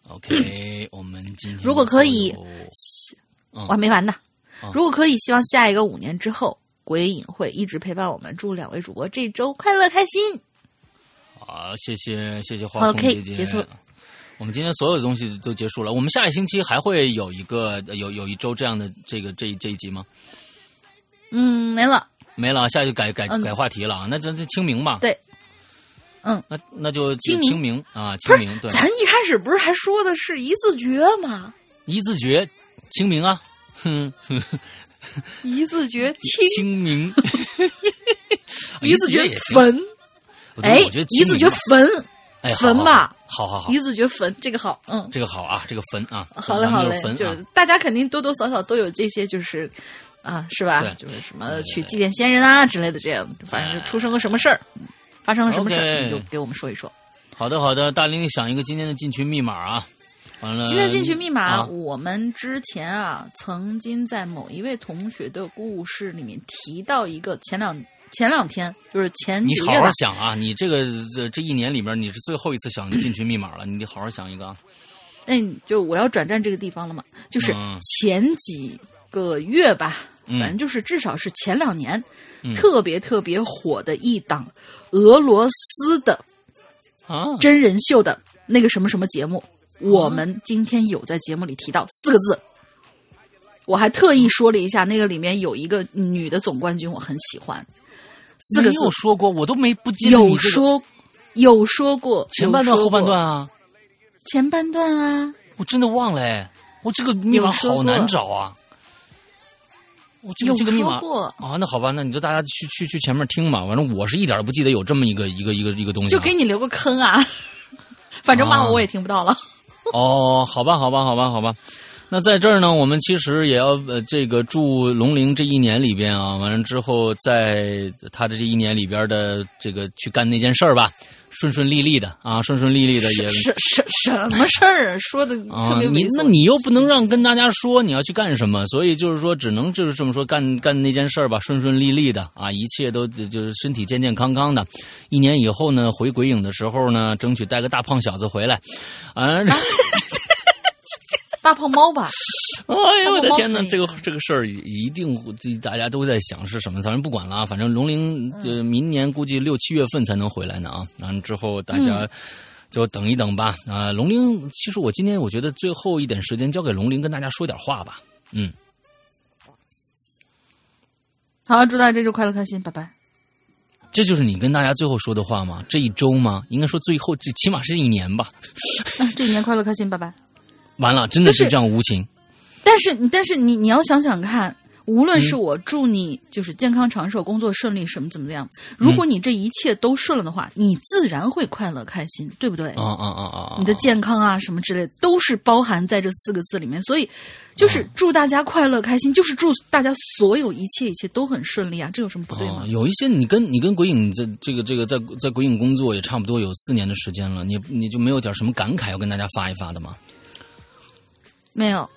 A: OK，[COUGHS] 我们今天
B: 如果可以我还没完呢
A: 嗯。
B: 如果可以，希望下一个五年之后，鬼影会一直陪伴我们。祝两位主播这周快乐开心。
A: 好，谢谢谢谢花空
B: OK，
A: 姐姐。
B: 结束
A: 我们今天所有的东西都结束了。我们下一星期还会有一个有有一周这样的这个这这一集吗？
B: 嗯，没了。
A: 没了，下去改改
B: 嗯
A: 改话题了啊。那这这清明吧？
B: 对，嗯，
A: 那那就
B: 清明。
A: 清明啊，清明对，
B: 咱一开始不是还说的是一字诀吗？
A: 一字诀，清明啊，[LAUGHS] 哼哼，
B: 一字诀清，
A: 清 [LAUGHS] 明，
B: 一字诀
A: 也行。
B: 焚。哎
A: 我觉得
B: 一字诀
A: 清明啊。
B: 焚，
A: 哎，好
B: 焚吧，
A: 好好好，
B: 一字诀坟，这个好，嗯。
A: 这个好啊，这个坟啊，
B: 好嘞，好嘞，
A: 就
B: 是大家肯定多多少少都有这些，就是啊，是吧？
A: 对？
B: 就是什么去祭奠先人啊之类的，这样，反正就出生个什么事儿，嗯发生了什么事儿，你就给我们说一说。
A: 好的好的，大玲玲想一个今天的进群密码啊，完了，
B: 今天进群密码，
A: 啊
B: 我们之前啊，曾经在某一位同学的故事里面提到一个，前两前两天就是前
A: 你好好
B: 几个月吧，
A: 想啊！你这个这这一年里面，你是最后一次想进群密码了，你得好好想一个啊。
B: 嗯，就我要转战这个地方了嘛，就是
A: 嗯
B: 前几个月吧，
A: 嗯
B: 反正就是至少是前两年、
A: 嗯
B: 特别特别火的一档俄罗斯的
A: 啊，
B: 真人秀的那个什么什么节目，我们今天有在节目里提到四个字。我还特意说了一下，那个里面有一个女的总冠军，我很喜欢。四个
A: 你
B: 字
A: 有说过，我都没不记得你这个。
B: 有说有说过
A: 前半段后半段啊，
B: 前半段啊，
A: 我真的忘了哎，我这个密码好难找啊。我这个
B: 有
A: 这个密码
B: 说过，
A: 啊，那好吧，那你就大家去去去前面听嘛。反正我是一点儿不记得有这么一个一个一个一个东西、啊。
B: 就给你留个坑啊。[LAUGHS] 反正骂我我也听不到了。
A: 哦，好吧，好吧，好吧，好吧。那在这儿呢，我们其实也要呃，这个祝龙陵这一年里边啊，完了之后，在他的这一年里边的这个去干那件事儿吧，顺顺利利的啊，顺顺利利的也
B: 什什什么事儿啊？说的 [LAUGHS] 特
A: 啊，
B: 别猥琐。
A: 你那你又不能让跟大家说你要去干什么，所以就是说，只能就是这么说，干干那件事儿吧，顺顺利利的啊，一切都就是身体健健康康的。一年以后呢，回鬼影的时候呢，争取带个大胖小子回来，啊。[LAUGHS]
B: 大胖猫吧？
A: 哎呦我的天哪！这个这个事儿一定这大家都在想是什么，反正不管了啊，反正龙陵呃明年估计六七月份才能回来呢啊，完了之后大家就等一等吧啊。龙陵，其实我今天我觉得最后一点时间交给龙陵跟大家说点话吧，嗯，
B: 好，祝大家这周快乐开心，拜拜。
A: 这就是你跟大家最后说的话吗？这一周吗？应该说最后这起码是一年吧。
B: 啊这一年快乐开心，拜拜。
A: 完了，真的
B: 是是
A: 这样无情。
B: 但是你，但是你，你要想想看，无论
A: 嗯
B: 是我祝你就是健康长寿、工作顺利，什么怎么样，如果你这一切都顺了的话，你自然会快乐开心，对不对？
A: 啊啊啊啊！啊
B: 你的健康啊什么之类的都是包含在这四个字里面，所以就是祝大家快乐开心，就是祝大家所有一切一切都很顺利啊，这有什么不对吗
A: 啊，？有一些你跟你跟鬼影在这个这个在在鬼影工作也差不多有四年的时间了，你你就没有点什么感慨要跟大家发一发的吗？
B: 没有，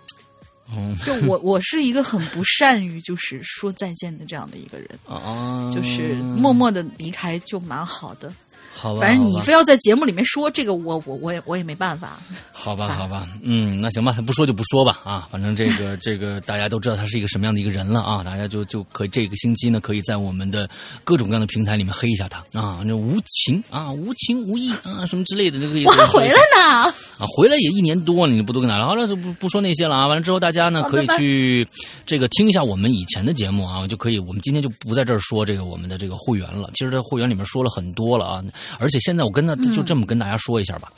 A: 嗯。
B: 就我我是一个很不善于就是说再见的这样的一个人，
A: 啊，[LAUGHS]
B: 就是默默的离开就蛮好的。
A: 好吧，
B: 反正你非要在节目里面说这个，我我我也我也没办法。
A: 好吧，好吧，嗯，那行吧，不说就不说吧啊，反正这个 [LAUGHS] 这个大家都知道他是一个什么样的一个人了啊，大家就就可以这个星期呢，可以在我们的各种各样的平台里面黑一下他啊，那无情啊，无情无义啊，什么之类的，这个也
B: 我还回来呢，
A: 啊，回来也一年多了，你不多跟他了？好了，就不不说那些了啊。完了之后，大家呢可以去这个听一下我们以前的节目啊，就可以。我们今天就不在这儿说这个我们的这个会员了。其实，在会员里面说了很多了啊，而且现在我跟他就这么跟大家说一下吧。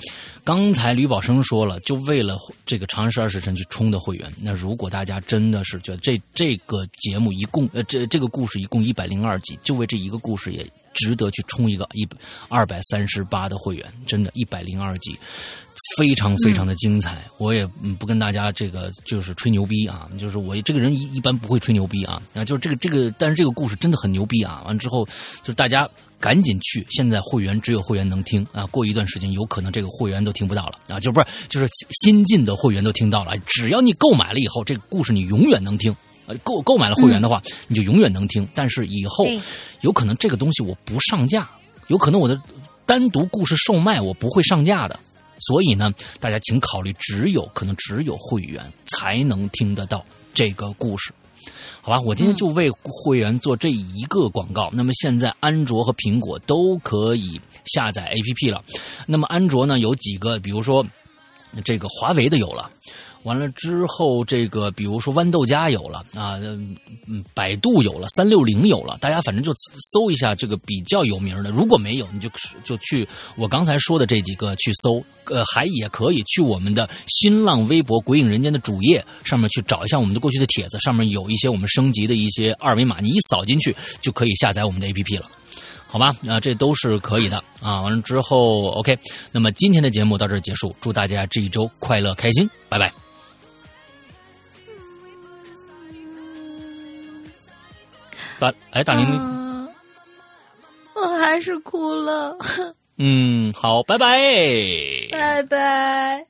A: 刚才吕宝生说了，就为了这个《长安十二时辰》去充的会员。那如果大家真的是觉得这这个节目一共呃这这个故事一共一百零二集，就为这一个故事也值得去充一个一二百三十八的会员，真的，一百零二集。非常非常的精彩，我也嗯不跟大家这个就是吹牛逼啊，就是我这个人一一般不会吹牛逼啊，啊就是这个这个，但是这个故事真的很牛逼啊，完之后就是大家赶紧去，现在会员只有会员能听啊，过一段时间有可能这个会员都听不到了啊，就不是就是新进的会员都听到了，只要你购买了以后，这个故事你永远能听。呃，购购买了会员的话，你就永远能听。但是以后有可能这个东西我不上架，有可能我的单独故事售卖我不会上架的。所以呢，大家请考虑，只有可能只有会员才能听得到这个故事，好吧？我今天就为会员做这一个广告。那么现在安卓和苹果都可以下载 APP 了。那么安卓呢有几个，比如说这个华为的有了。完了之后，这个比如说豌豆荚有了啊，嗯，百度有了，三六零有了，大家反正就搜一下这个比较有名的。如果没有，你就就去我刚才说的这几个去搜，呃，还也可以去我们的新浪微博“鬼影人间”的主页上面去找一下我们的过去的帖子，上面有一些我们升级的一些二维码，你一扫进去就可以下载我们的 APP 了。好吧，啊，这都是可以的啊。完了之后，OK，那么今天的节目到这儿结束，祝大家这一周快乐开心，拜拜。大哎，大玲玲，
C: 嗯，我还是哭了，[LAUGHS]
A: 嗯，好，拜拜。
C: 拜拜。